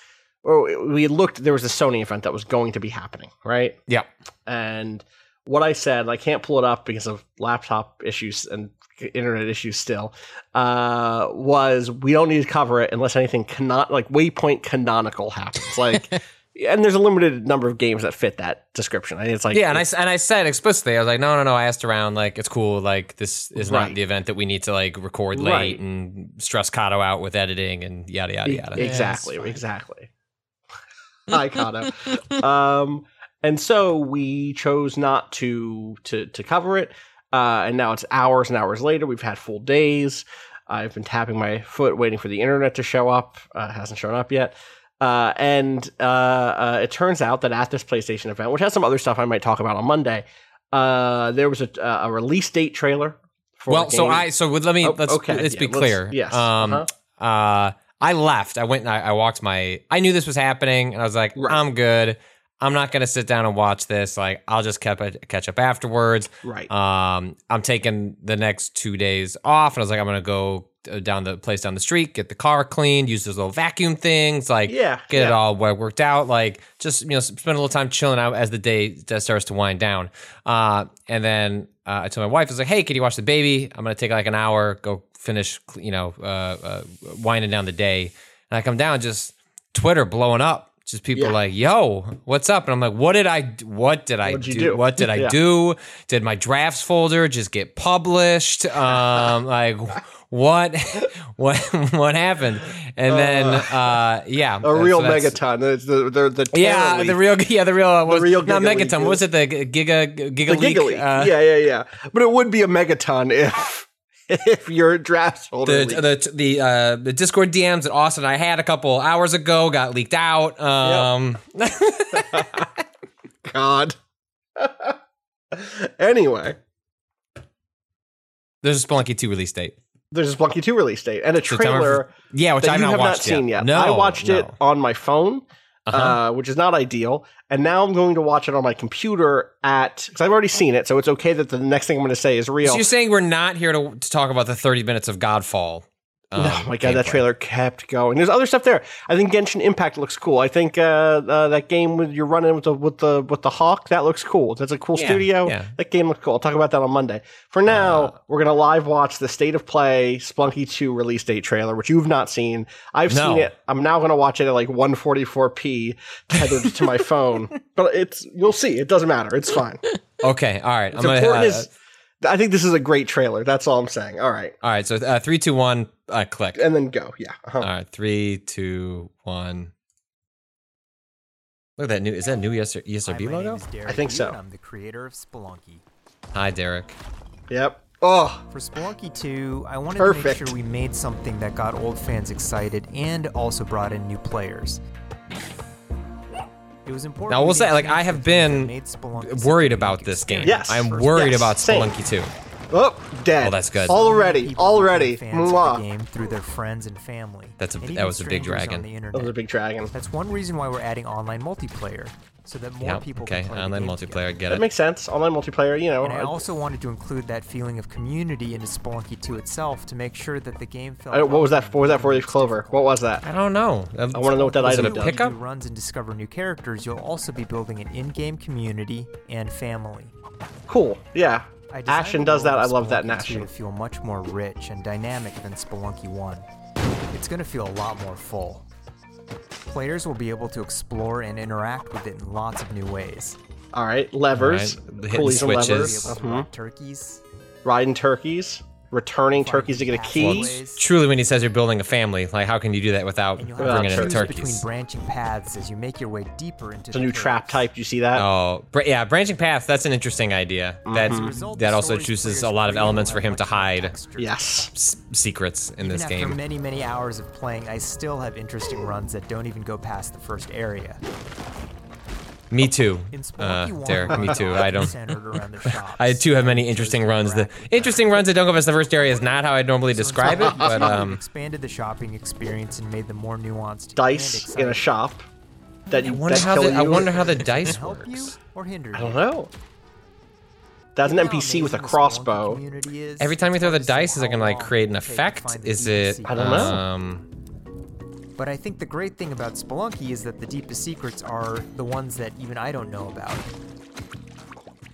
or we looked. There was a Sony event that was going to be happening, right? Yeah. And what I said, I can't pull it up because of laptop issues and internet issues still, uh, was we don't need to cover it unless anything cannot like waypoint canonical happens. Like, and there's a limited number of games that fit that description. I mean, it's like Yeah, and I, s- and I said explicitly, I was like, no, no, no. I asked around, like, it's cool. Like, this is Right. not the event that we need to like record late Right. and stress Cado out with editing and yada yada E- yada. Exactly, Yeah, exactly. Hi, Cado. um, and so we chose not to to to cover it, uh, and now it's hours and hours later. We've had full days. I've been tapping my foot, waiting for the internet to show up. Uh, hasn't shown up yet. Uh, and uh, uh, it turns out that at this PlayStation event, which has some other stuff I might talk about on Monday, uh, there was a, a release date trailer. For Well, so. I so let me Oh, let's okay, let's yeah, be let's- clear. yes, Um. uh-huh. Uh. I left. I went and I, I walked my. I knew this was happening, and I was like, Right. I'm good. I'm not gonna sit down and watch this. Like, I'll just catch catch up afterwards. right. Um, I'm taking the next two days off, and I was like, I'm gonna go down the place down the street, get the car cleaned, use those little vacuum things, like Yeah, get it all wo- worked out, like just you know spend a little time chilling out as the day starts to wind down. Uh, and then uh, I told my wife, I was like, Hey, can you watch the baby? I'm gonna take like an hour, go finish, you know, uh, uh, winding down the day, and I come down, just Twitter blowing up. Just people Yeah. like, "Yo, what's up?" And I'm like, "What did I, What did I do? do? What did I Yeah. do? Did my drafts folder just get published? Um, like what, what, what happened? And then, uh, yeah, a real that's- megaton. It's the the, the Yeah, the real, yeah, the real, uh, was, real not megaton. What was it? The giga, giga the leak? Uh, yeah, yeah, yeah. But it would be a megaton if if your draft holder The the the uh, the Discord DMs that Austin and I had a couple hours ago got leaked out. Um, God. anyway, there's a Spelunky 2 release date. There's a Spelunky 2 release date and a trailer Yeah, which that I've you not have not seen yet. No, I watched it on my phone, Uh-huh. uh, which is not ideal. And now I'm going to watch it on my computer at because I've already seen it, so it's okay that the next thing I'm going to say is real. So you're saying we're not here to, to talk about the 30 minutes of Godfall? Um, oh my god, that trailer kept going. There's other stuff there. I think Genshin Impact looks cool. I think uh, uh, that game with you're running with the with the with the hawk that looks cool. That's a cool Yeah, studio. yeah. That game looks cool. I'll talk about that on Monday. For now, Uh, we're gonna live watch the State of Play Spelunky 2 release date trailer, which you've not seen. I've No. seen it. I'm now gonna watch it at like 144p tethered to my phone. But it's you'll see. It doesn't matter. It's fine. Okay, all right. What's I'm gonna, uh, is I think this is a great trailer. That's all I'm saying. All right, all right, so uh, three, two, one, uh, click. and then go. Yeah. Uh-huh. All right, three, two, one. Look at that new. Is that new E ES- Hi, ESRB logo? name is Derek I think so. I'm the creator of Spelunky. Hi, Derek. Yep. Oh, For Spelunky 2, I wanted Perfect. to make sure we made something that got old fans excited and also brought in new players. It was important. Now, we we'll say, like, I have been that made Spelunky worried about this game. Yes. I'm worried Yes, about same. Spelunky 2. Oh, dead. Oh, that's good. Already, People already. become fans of Mwah. the game through their friends and family. That's a- and that was a big dragon. On the That was a big dragon. That's one reason why we're adding online multiplayer, so that more Yeah. people Okay. can play the Online multiplayer. together. Get it. That makes sense. Online multiplayer, you know. And I I- also wanted to include that feeling of community into Spelunky 2 itself to make sure that the game felt. I- what was that? welcoming What was that even for when Leaf Clover? What was that? I don't know. I want to know what that item a When does. you pickup? runs and discover new characters, you'll also be building an in-game community and family. Cool. Yeah. I Ashen does that. I love that in Ashen. feel much more rich and dynamic than Spelunky 1. It's going to feel a lot more full. Players will be able to explore and interact with it in lots of new ways. All right. Levers. Alright, hitting Pulleys and switches. Be levers. able to Mhm. turkeys, Riding turkeys. Returning turkeys to get a key. pathways, Truly, when he says you're building a family, like how can you do that without and you'll Without bringing in have to choose between branching paths as you make your way deeper into It's a the new trap caves. type. You see that? Oh, br- yeah, branching paths. That's an interesting idea. Mm-hmm. That As a result, that also stories chooses a lot of elements for him to hide texture. Yes. s- secrets in Even this after game. many, many hours of playing, I still have interesting runs that don't even go past the first area. Me too, uh, Derek. Me too. I don't. centered around their shops. I too have many interesting runs. The interesting runs that don't go past the first area is not how I'd normally describe it, but um, expanded the shopping experience and made them more nuanced. Dice in a shop. That you I wonder that how kill the I wonder how the dice works. or hinder I don't know. That's an You know how NPC with a amazing the Spelunky crossbow. Every time you throw the It's hard to dice, is it gonna like create an it'll take to effect? Is it? I don't know. Um, But I think the great thing about Spelunky is that the deepest secrets are the ones that even I don't know about.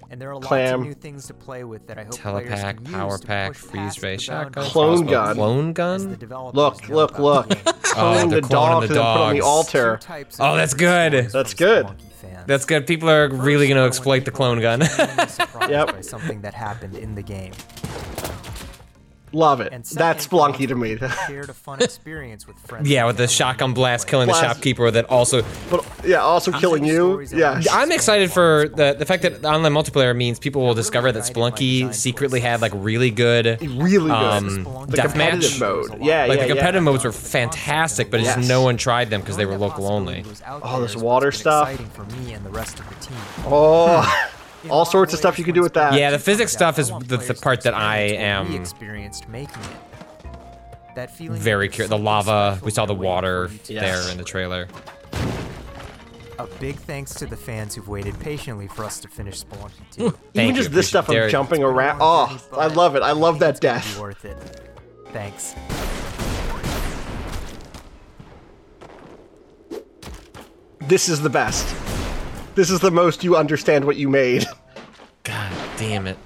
And there are lots Clam. of new things to play with that I hope players telepack, can use power to pack, push freeze past ray the shotgun, boundaries Clone crossbow, gun. clone as the gun. developers Look, know look, about look. the game. Oh, clone the the, clone and dogs the and put on the dogs. altar. Two types Oh, that's good. stories That's from good. Spelunky fans. That's good. People are really gonna exploit the clone gun. are Yep. by something that happened in the game. Love it. And That's second, Spelunky to me. shared a fun experience with friends. yeah, with the shotgun along the blast way. killing the shopkeeper. That also but yeah, also killing you. Yeah. I'm excited for the the fact that online multiplayer means people will discover that Spelunky secretly had like really good Really good. um, The deathmatch. competitive mode. Yeah, Like yeah, Like the yeah. competitive modes were fantastic, but just no one tried them because they were local only. Oh, this water stuff. Exciting for me and the rest of the team. Oh, In all sorts of stuff you can do with that. Yeah, the physics comes stuff is the- the part that I experience what we am experienced making it. That feeling Very that curious. The lava. We saw the water you Yes. there in the trailer. A big thanks to the fans who've waited patiently for us to finish Spelunky 2. Even Thank just this stuff of Derek. jumping It's been a around. Oh, I love it. I love that it's death. worth it. Thanks. This is the best. This is the most you understand what you made. God damn it.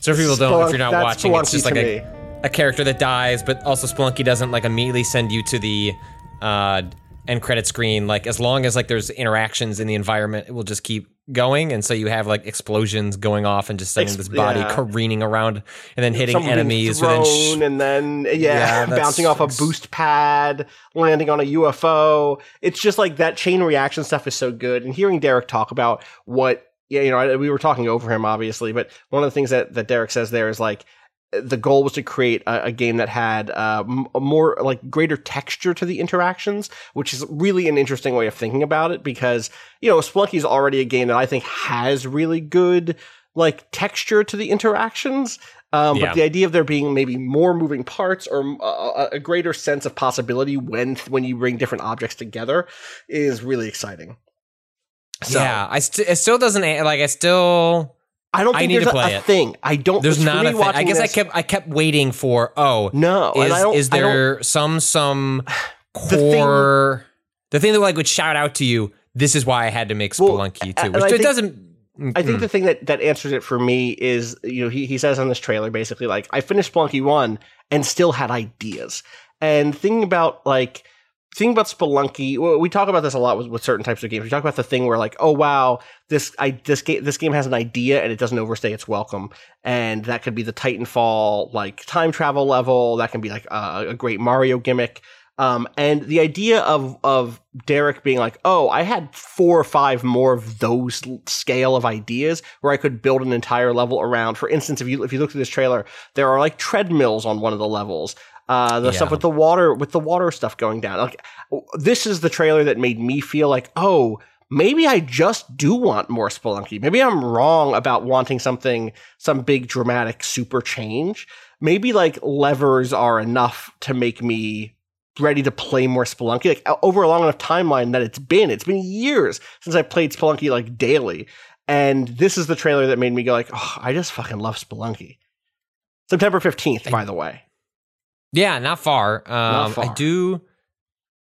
So if people don't, if you're not watching, it's just like a, a character that dies, but also Spelunky doesn't like immediately send you to the uh, end credit screen. Like as long as like there's interactions in the environment, it will just keep going, and so you have like explosions going off and just sending Ex- this body yeah. careening around and then hitting Someone enemies, within sh- and then yeah, Yeah, bouncing off a boost pad, landing on a UFO. It's just like that chain reaction stuff is so good. And hearing Derek talk about what yeah, you know, I- we were talking over him obviously, but one of the things that that Derek says there is like the goal was to create a, a game that had uh, a more like greater texture to the interactions, which is really an interesting way of thinking about it because you know Spelunky is already a game that I think has really good like texture to the interactions. Um, Yeah. But the idea of there being maybe more moving parts or a, a greater sense of possibility when when you bring different objects together is really exciting. So, yeah, I st- it still doesn't like I still. I don't I think need there's to a, play a it. thing. I don't. There's not a thing. I guess I kept I kept waiting for oh No, is is there some some core the thing that like would shout out to you this is why I had to make Well, Spelunky and too I which it think- doesn't I think the thing that, that answers it for me is, you know, he, he says on this trailer basically, like, I finished Spelunky 1 and still had ideas. And thinking about, like, thinking about Spelunky, we talk about this a lot with, with certain types of games. We talk about the thing where, like, oh, wow, this, I, this, game, this game has an idea and it doesn't overstay its welcome. And that could be the Titanfall, like, time travel level. That can be, like, a, a great Mario gimmick. Um, and the idea of of Derek being like, "Oh, I had four or five more of those scale of ideas where I could build an entire level around." For instance, if you if you look at this trailer, there are like treadmills on one of the levels. Uh, the Yeah. stuff with the water with the water stuff going down. Like this is the trailer that made me feel like, "Oh, maybe I just do want more Spelunky. Maybe I'm wrong about wanting something, some big dramatic super change. Maybe like levers are enough to make me ready to play more Spelunky. Like over a long enough timeline that it's been, it's been years since I played Spelunky like daily. And this is the trailer that made me go like, oh, I just fucking love Spelunky. September 15th, by the way. Yeah, not far. Um, far. I do.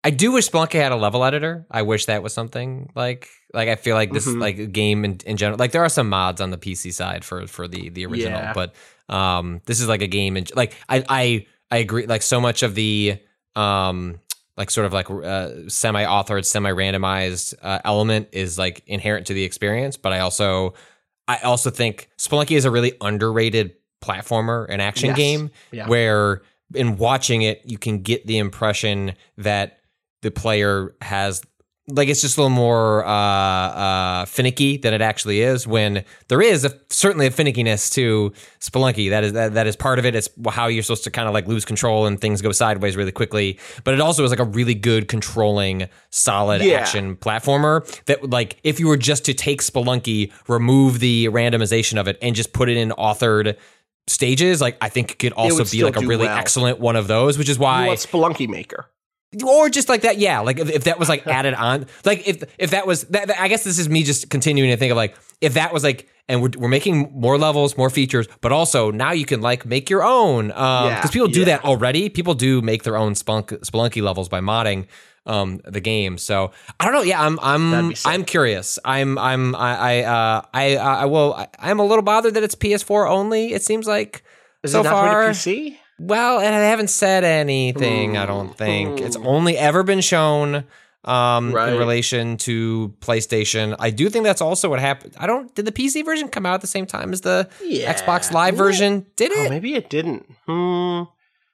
I do wish Spelunky had a level editor. I wish that was something like like I feel like this Mhm. like a game in, in general. Like there are some mods on the PC side for for the the original, Yeah. but um this is like a game and like I I I agree. Like so much of the um like sort of like uh, semi authored, semi randomized uh, element is like inherent to the experience. But I also I also think Spelunky is a really underrated platformer and action Yes. game Yeah. where in watching it you can get the impression that the player has like it's just a little more uh, uh, finicky than it actually is. When there is a, certainly a finickiness to Spelunky, that is that, that is part of it. It's how you're supposed to kind of like lose control and things go sideways really quickly. But it also is like a really good controlling, solid Yeah. action platformer. That like if you were just to take Spelunky, remove the randomization of it, and just put it in authored stages, like I think it could also would be like a really well. excellent one of those. Which is You why want Spelunky Maker. Or just like that yeah like if, if that was like added on like if if that was that, i guess this is me just continuing to think of like if that was like and we're, we're making more levels more features but also now you can like make your own um Yeah, because people do yeah. that already. People do make their own Spelunk, spelunky levels by modding um the game. So i don't know. Yeah i'm i'm i'm curious. I'm i'm i i uh i i will I, i'm a little bothered that it's ps4 only it seems like Is so it not far. PC? Well, and I haven't said anything. I don't think it's only ever been shown um, Right. in relation to PlayStation. I do think that's also what happened. I don't. Did the PC version come out at the same time as the Yeah. Xbox Live version? Did it? Oh, it? maybe it didn't. Hmm.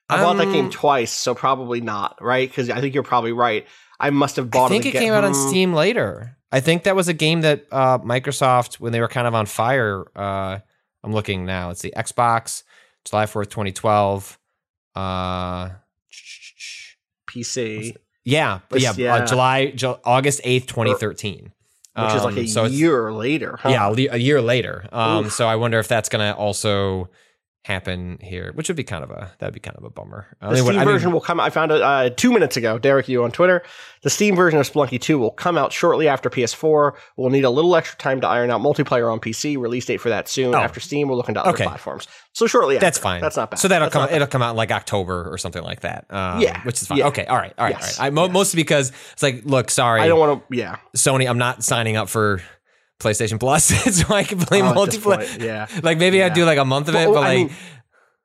I bought that Um, game twice, so probably not, right? Because I think you're probably right. I must have bought. I think it. it came out on Hmm. Steam later. I think that was a game that uh, Microsoft, when they were kind of on fire. Uh, I'm looking now. It's the Xbox, July 4th, 2012. Uh, PC, yeah, but yeah, yeah. Uh, July, Ju- August 8th, 2013. which is like Um, a so year later. Huh? Yeah, a year later. Um, so I wonder if that's going to also happen here, which would be kind of a that'd be kind of a bummer. I The mean, what- Steam mean, version will come. I found it uh, two minutes ago. Derek, you on Twitter. The Steam version of Spelunky 2 will come out shortly after PS4. We'll need a little extra time to iron out multiplayer on PC. Release date for that soon. Oh. After Steam, we'll look into other Okay. platforms. So shortly after. that's fine. That's not bad. So that'll That's come. It'll come out in like October or something like that. Um, Yeah, which is fine. yeah. Okay, all right, all right, Yes, all right. I, mo- yes. Mostly because it's like, look, sorry, I don't want to. Yeah. Sony. I'm not signing up for PlayStation Plus, so I can play Oh, multiplayer. yeah. Like maybe I'd do like a month of it, but I like. mean,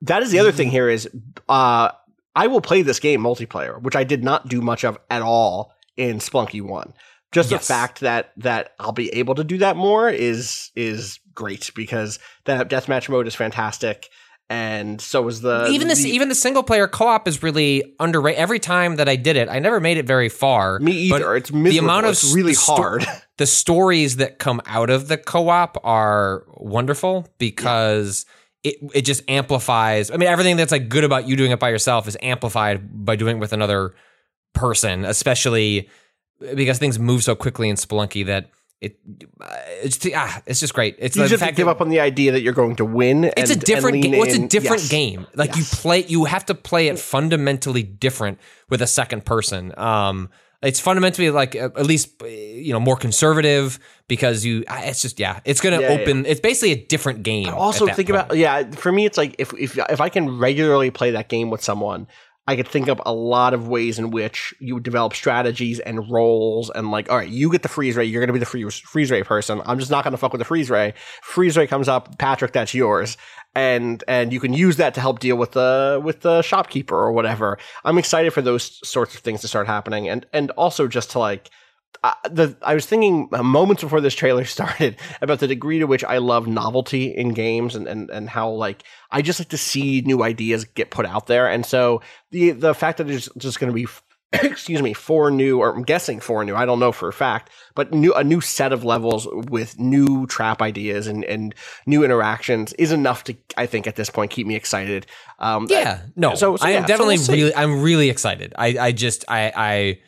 that is the other thing here is uh, I will play this game multiplayer, which I did not do much of at all in Spelunky One. Just Yes. the fact that that I'll be able to do that more is is great because that deathmatch mode is fantastic, and so was the even this, the- even the single player co op is really underrated. Every time that I did it, I never made it very far. me either. It's miserable. it's really the sto- hard. the stories that come out of the co-op are wonderful because it it just amplifies. I mean, everything that's like good about you doing it by yourself is amplified by doing it with another person, especially because things move so quickly in Spelunky that it it's ah, it's just great. It's You the just fact give that- up on the idea that you're going to win. it's and- a different game. lean What's a different Yes. game? Like Yes. you play, you have to play it fundamentally different with a second person. Um, it's fundamentally like uh, at least uh, you know more conservative because you. uh, It's just yeah, it's gonna Yeah, yeah, open. It's basically a different game. also think point. about yeah for me it's like if if if i can regularly play that game with someone i could think of a lot of ways in which you would develop strategies and roles and like all right you get the freeze ray you're going to be the freeze, freeze ray person. I'm just not going to fuck with the freeze ray. Freeze ray comes up patrick that's yours. And and you can use that to help deal with the with the shopkeeper or whatever. I'm excited for those sorts of things to start happening. And and also just to like uh, the I was thinking uh, moments before this trailer started about the degree to which I love novelty in games and, and, and how like I just like to see new ideas get put out there. And so the the fact that there's just going to be excuse me four new or I'm guessing four new I don't know for a fact but new a new set of levels with new trap ideas and and new interactions is enough to I think at this point keep me excited. Um, Yeah, no. So- so I yeah, am so definitely we'll really. I'm really excited. I I just I I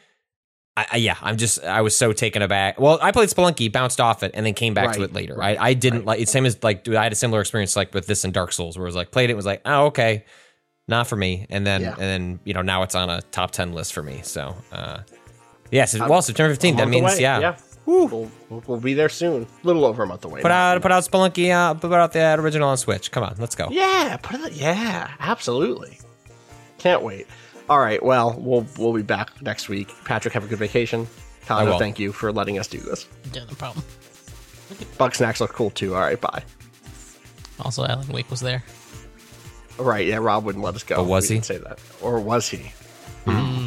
I, I- yeah, I'm just I was so taken aback. Well, I played Spelunky, bounced off it, and then came back to it later. right, I, I didn't right. like it's same as like dude, I had a similar experience like with this in Dark Souls, where it was like played it was like oh okay, not for me, and then Yeah. and then you know now it's on a top ten list for me. So uh, yes, I'm- well September 15th. A That means away, yeah. We'll, we'll, we'll be there soon. A little over a month away. Put now. out put out Spelunky, uh, put out the original on Switch. Come on, let's go. Yeah, put it. Yeah, absolutely. Can't wait. All right. Well, we'll we'll be back next week. Patrick, have a good vacation. Tyler, thank you for letting us do this. Yeah, no problem. Bugsnax look cool too. All right. Bye. Also, Alan Wake was there. Right. Yeah, Rob wouldn't let us go. Oh, was We he? didn't say that, or was he? Hmm.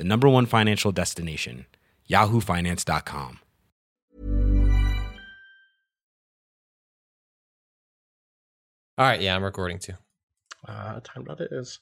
the number one financial destination, yahoofinance.com. All right, yeah, I'm recording too. Uh, time that is.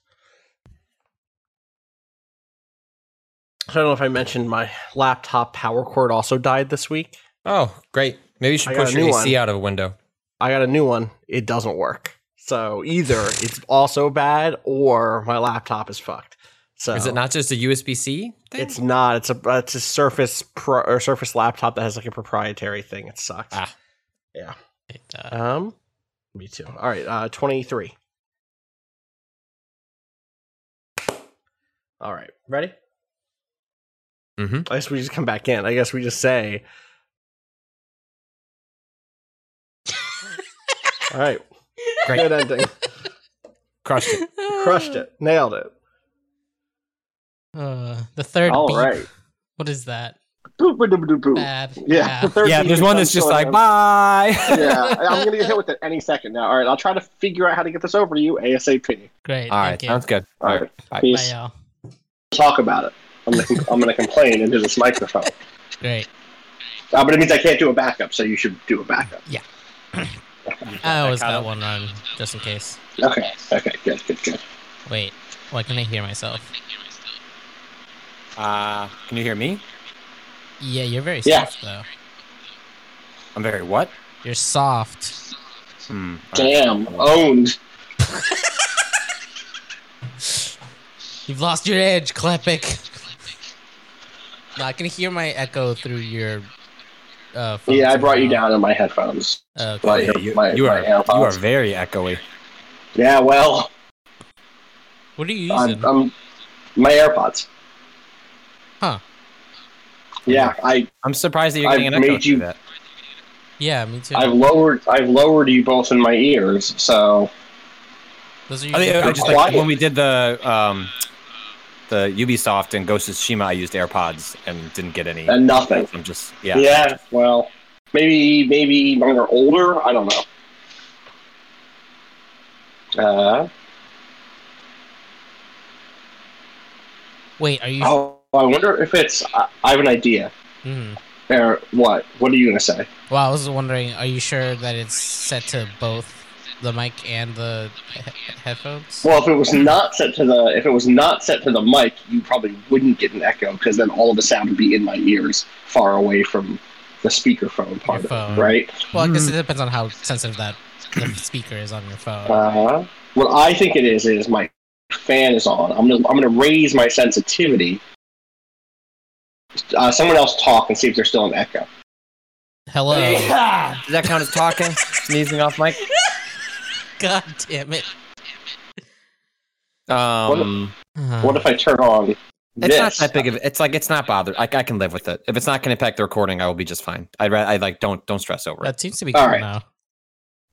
I don't know if I mentioned my laptop power cord also died this week. Oh, great. Maybe you should I push a your new AC one. out of a window. I got a new one. It doesn't work. So either it's also bad or my laptop is fucked. So Is it not just a USB C? It's not. It's a it's a Surface Pro or Surface laptop that has like a proprietary thing. It sucks. Ah. Yeah. Uh, Um. Me too. All right. Uh. Twenty three. All right. Ready? Mm-hmm. I guess we just come back in. I guess we just say. All right. Great. Good ending. Crushed it. Crushed it. Nailed it. Uh, the third All beep. right. What is that? Boop, boop, boop, boop, boop. Bad. Yeah. the third Yeah, there's one that's just like, bye. yeah, I'm gonna get hit with it any second now. All right, I'll try to figure out how to get this over to you asap. Great. All right, thank you. sounds good. All right, Bye. Bye, peace. y'all. Talk about it. I'm gonna, I'm gonna complain into this microphone. Great. Uh, but it means I can't do a backup, so you should do a backup. Yeah. I always kind got one run just in case. Okay. Okay. Good. Good. Good. Wait, why can I hear myself? Uh, can you hear me? Yeah, you're very Yeah. soft though. I'm very what? You're soft. Hmm. all right. Damn. Owned. You've lost your edge, Klepek. no, I can hear my echo through your. Uh, Yeah, I brought you down in my headphones. Okay. Well, Yeah, you, my- you my are you are very echoey. Yeah. Well, What are you using? I'm, I'm my AirPods. Huh. Yeah, I I'm surprised that you're I've getting an echo made you- that. yeah, me too. I've lowered I've lowered you both in my ears, so Those are I, think, your I just quiet. like when we did the um, the Ubisoft and Ghost of Tsushima, I used AirPods and didn't get any. and nothing. I'm just yeah. Yeah. well, maybe maybe when they're older. I don't know. Uh, Wait, are you? oh, I wonder if it's. I I have an idea. Mhm. Or what? What are you gonna say? Well, I was wondering, are you sure that it's set to both the mic and the he- headphones? Well, if it was not set to the if it was not set to the mic, you probably wouldn't get an echo because then all of the sound would be in my ears, far away from the speakerphone part Your of phone. it, right? Well, I guess it depends on how sensitive that the speaker is on your phone. Uh, what I think it is is my fan is on. I'm gonna I'm gonna raise my sensitivity. Uh, someone else talk and see if there's still an echo. Hello. Does that count as talking? Sneezing off mic? God damn it. Um, What if I turn on it's this? not that big of. A it's like it's not bothered. I, I can live with it. If it's not going to impact the recording, I will be just fine. I'd ra- I like don't don't stress over it. That seems to be All cool right. now.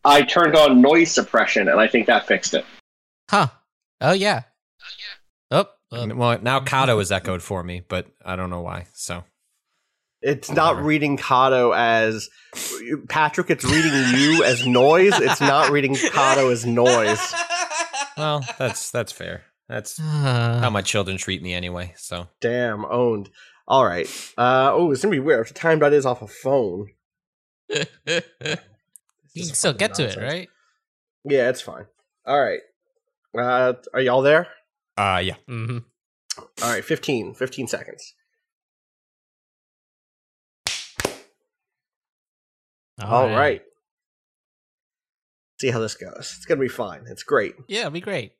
I turned on noise suppression, and I think that fixed it. Huh. Oh yeah. Oh yeah. Oh. Uh, Well, now Cado is echoed for me, but I don't know why. So It's not reading Cado as Patrick. It's reading you as noise. It's not reading Cado as noise. well, that's that's fair. That's Uh, how my children treat me anyway. So Damn, owned. All right. Uh, oh, it's gonna be weird. I have to time that is off a phone. you can still fucking get to it, right? Yeah, it's fine. All right. Uh, are y'all there? Uh yeah. Mm-hmm. All right, 15, 15 seconds. All right. See how this goes. It's gonna be fine. It's great. Yeah, it'll be great.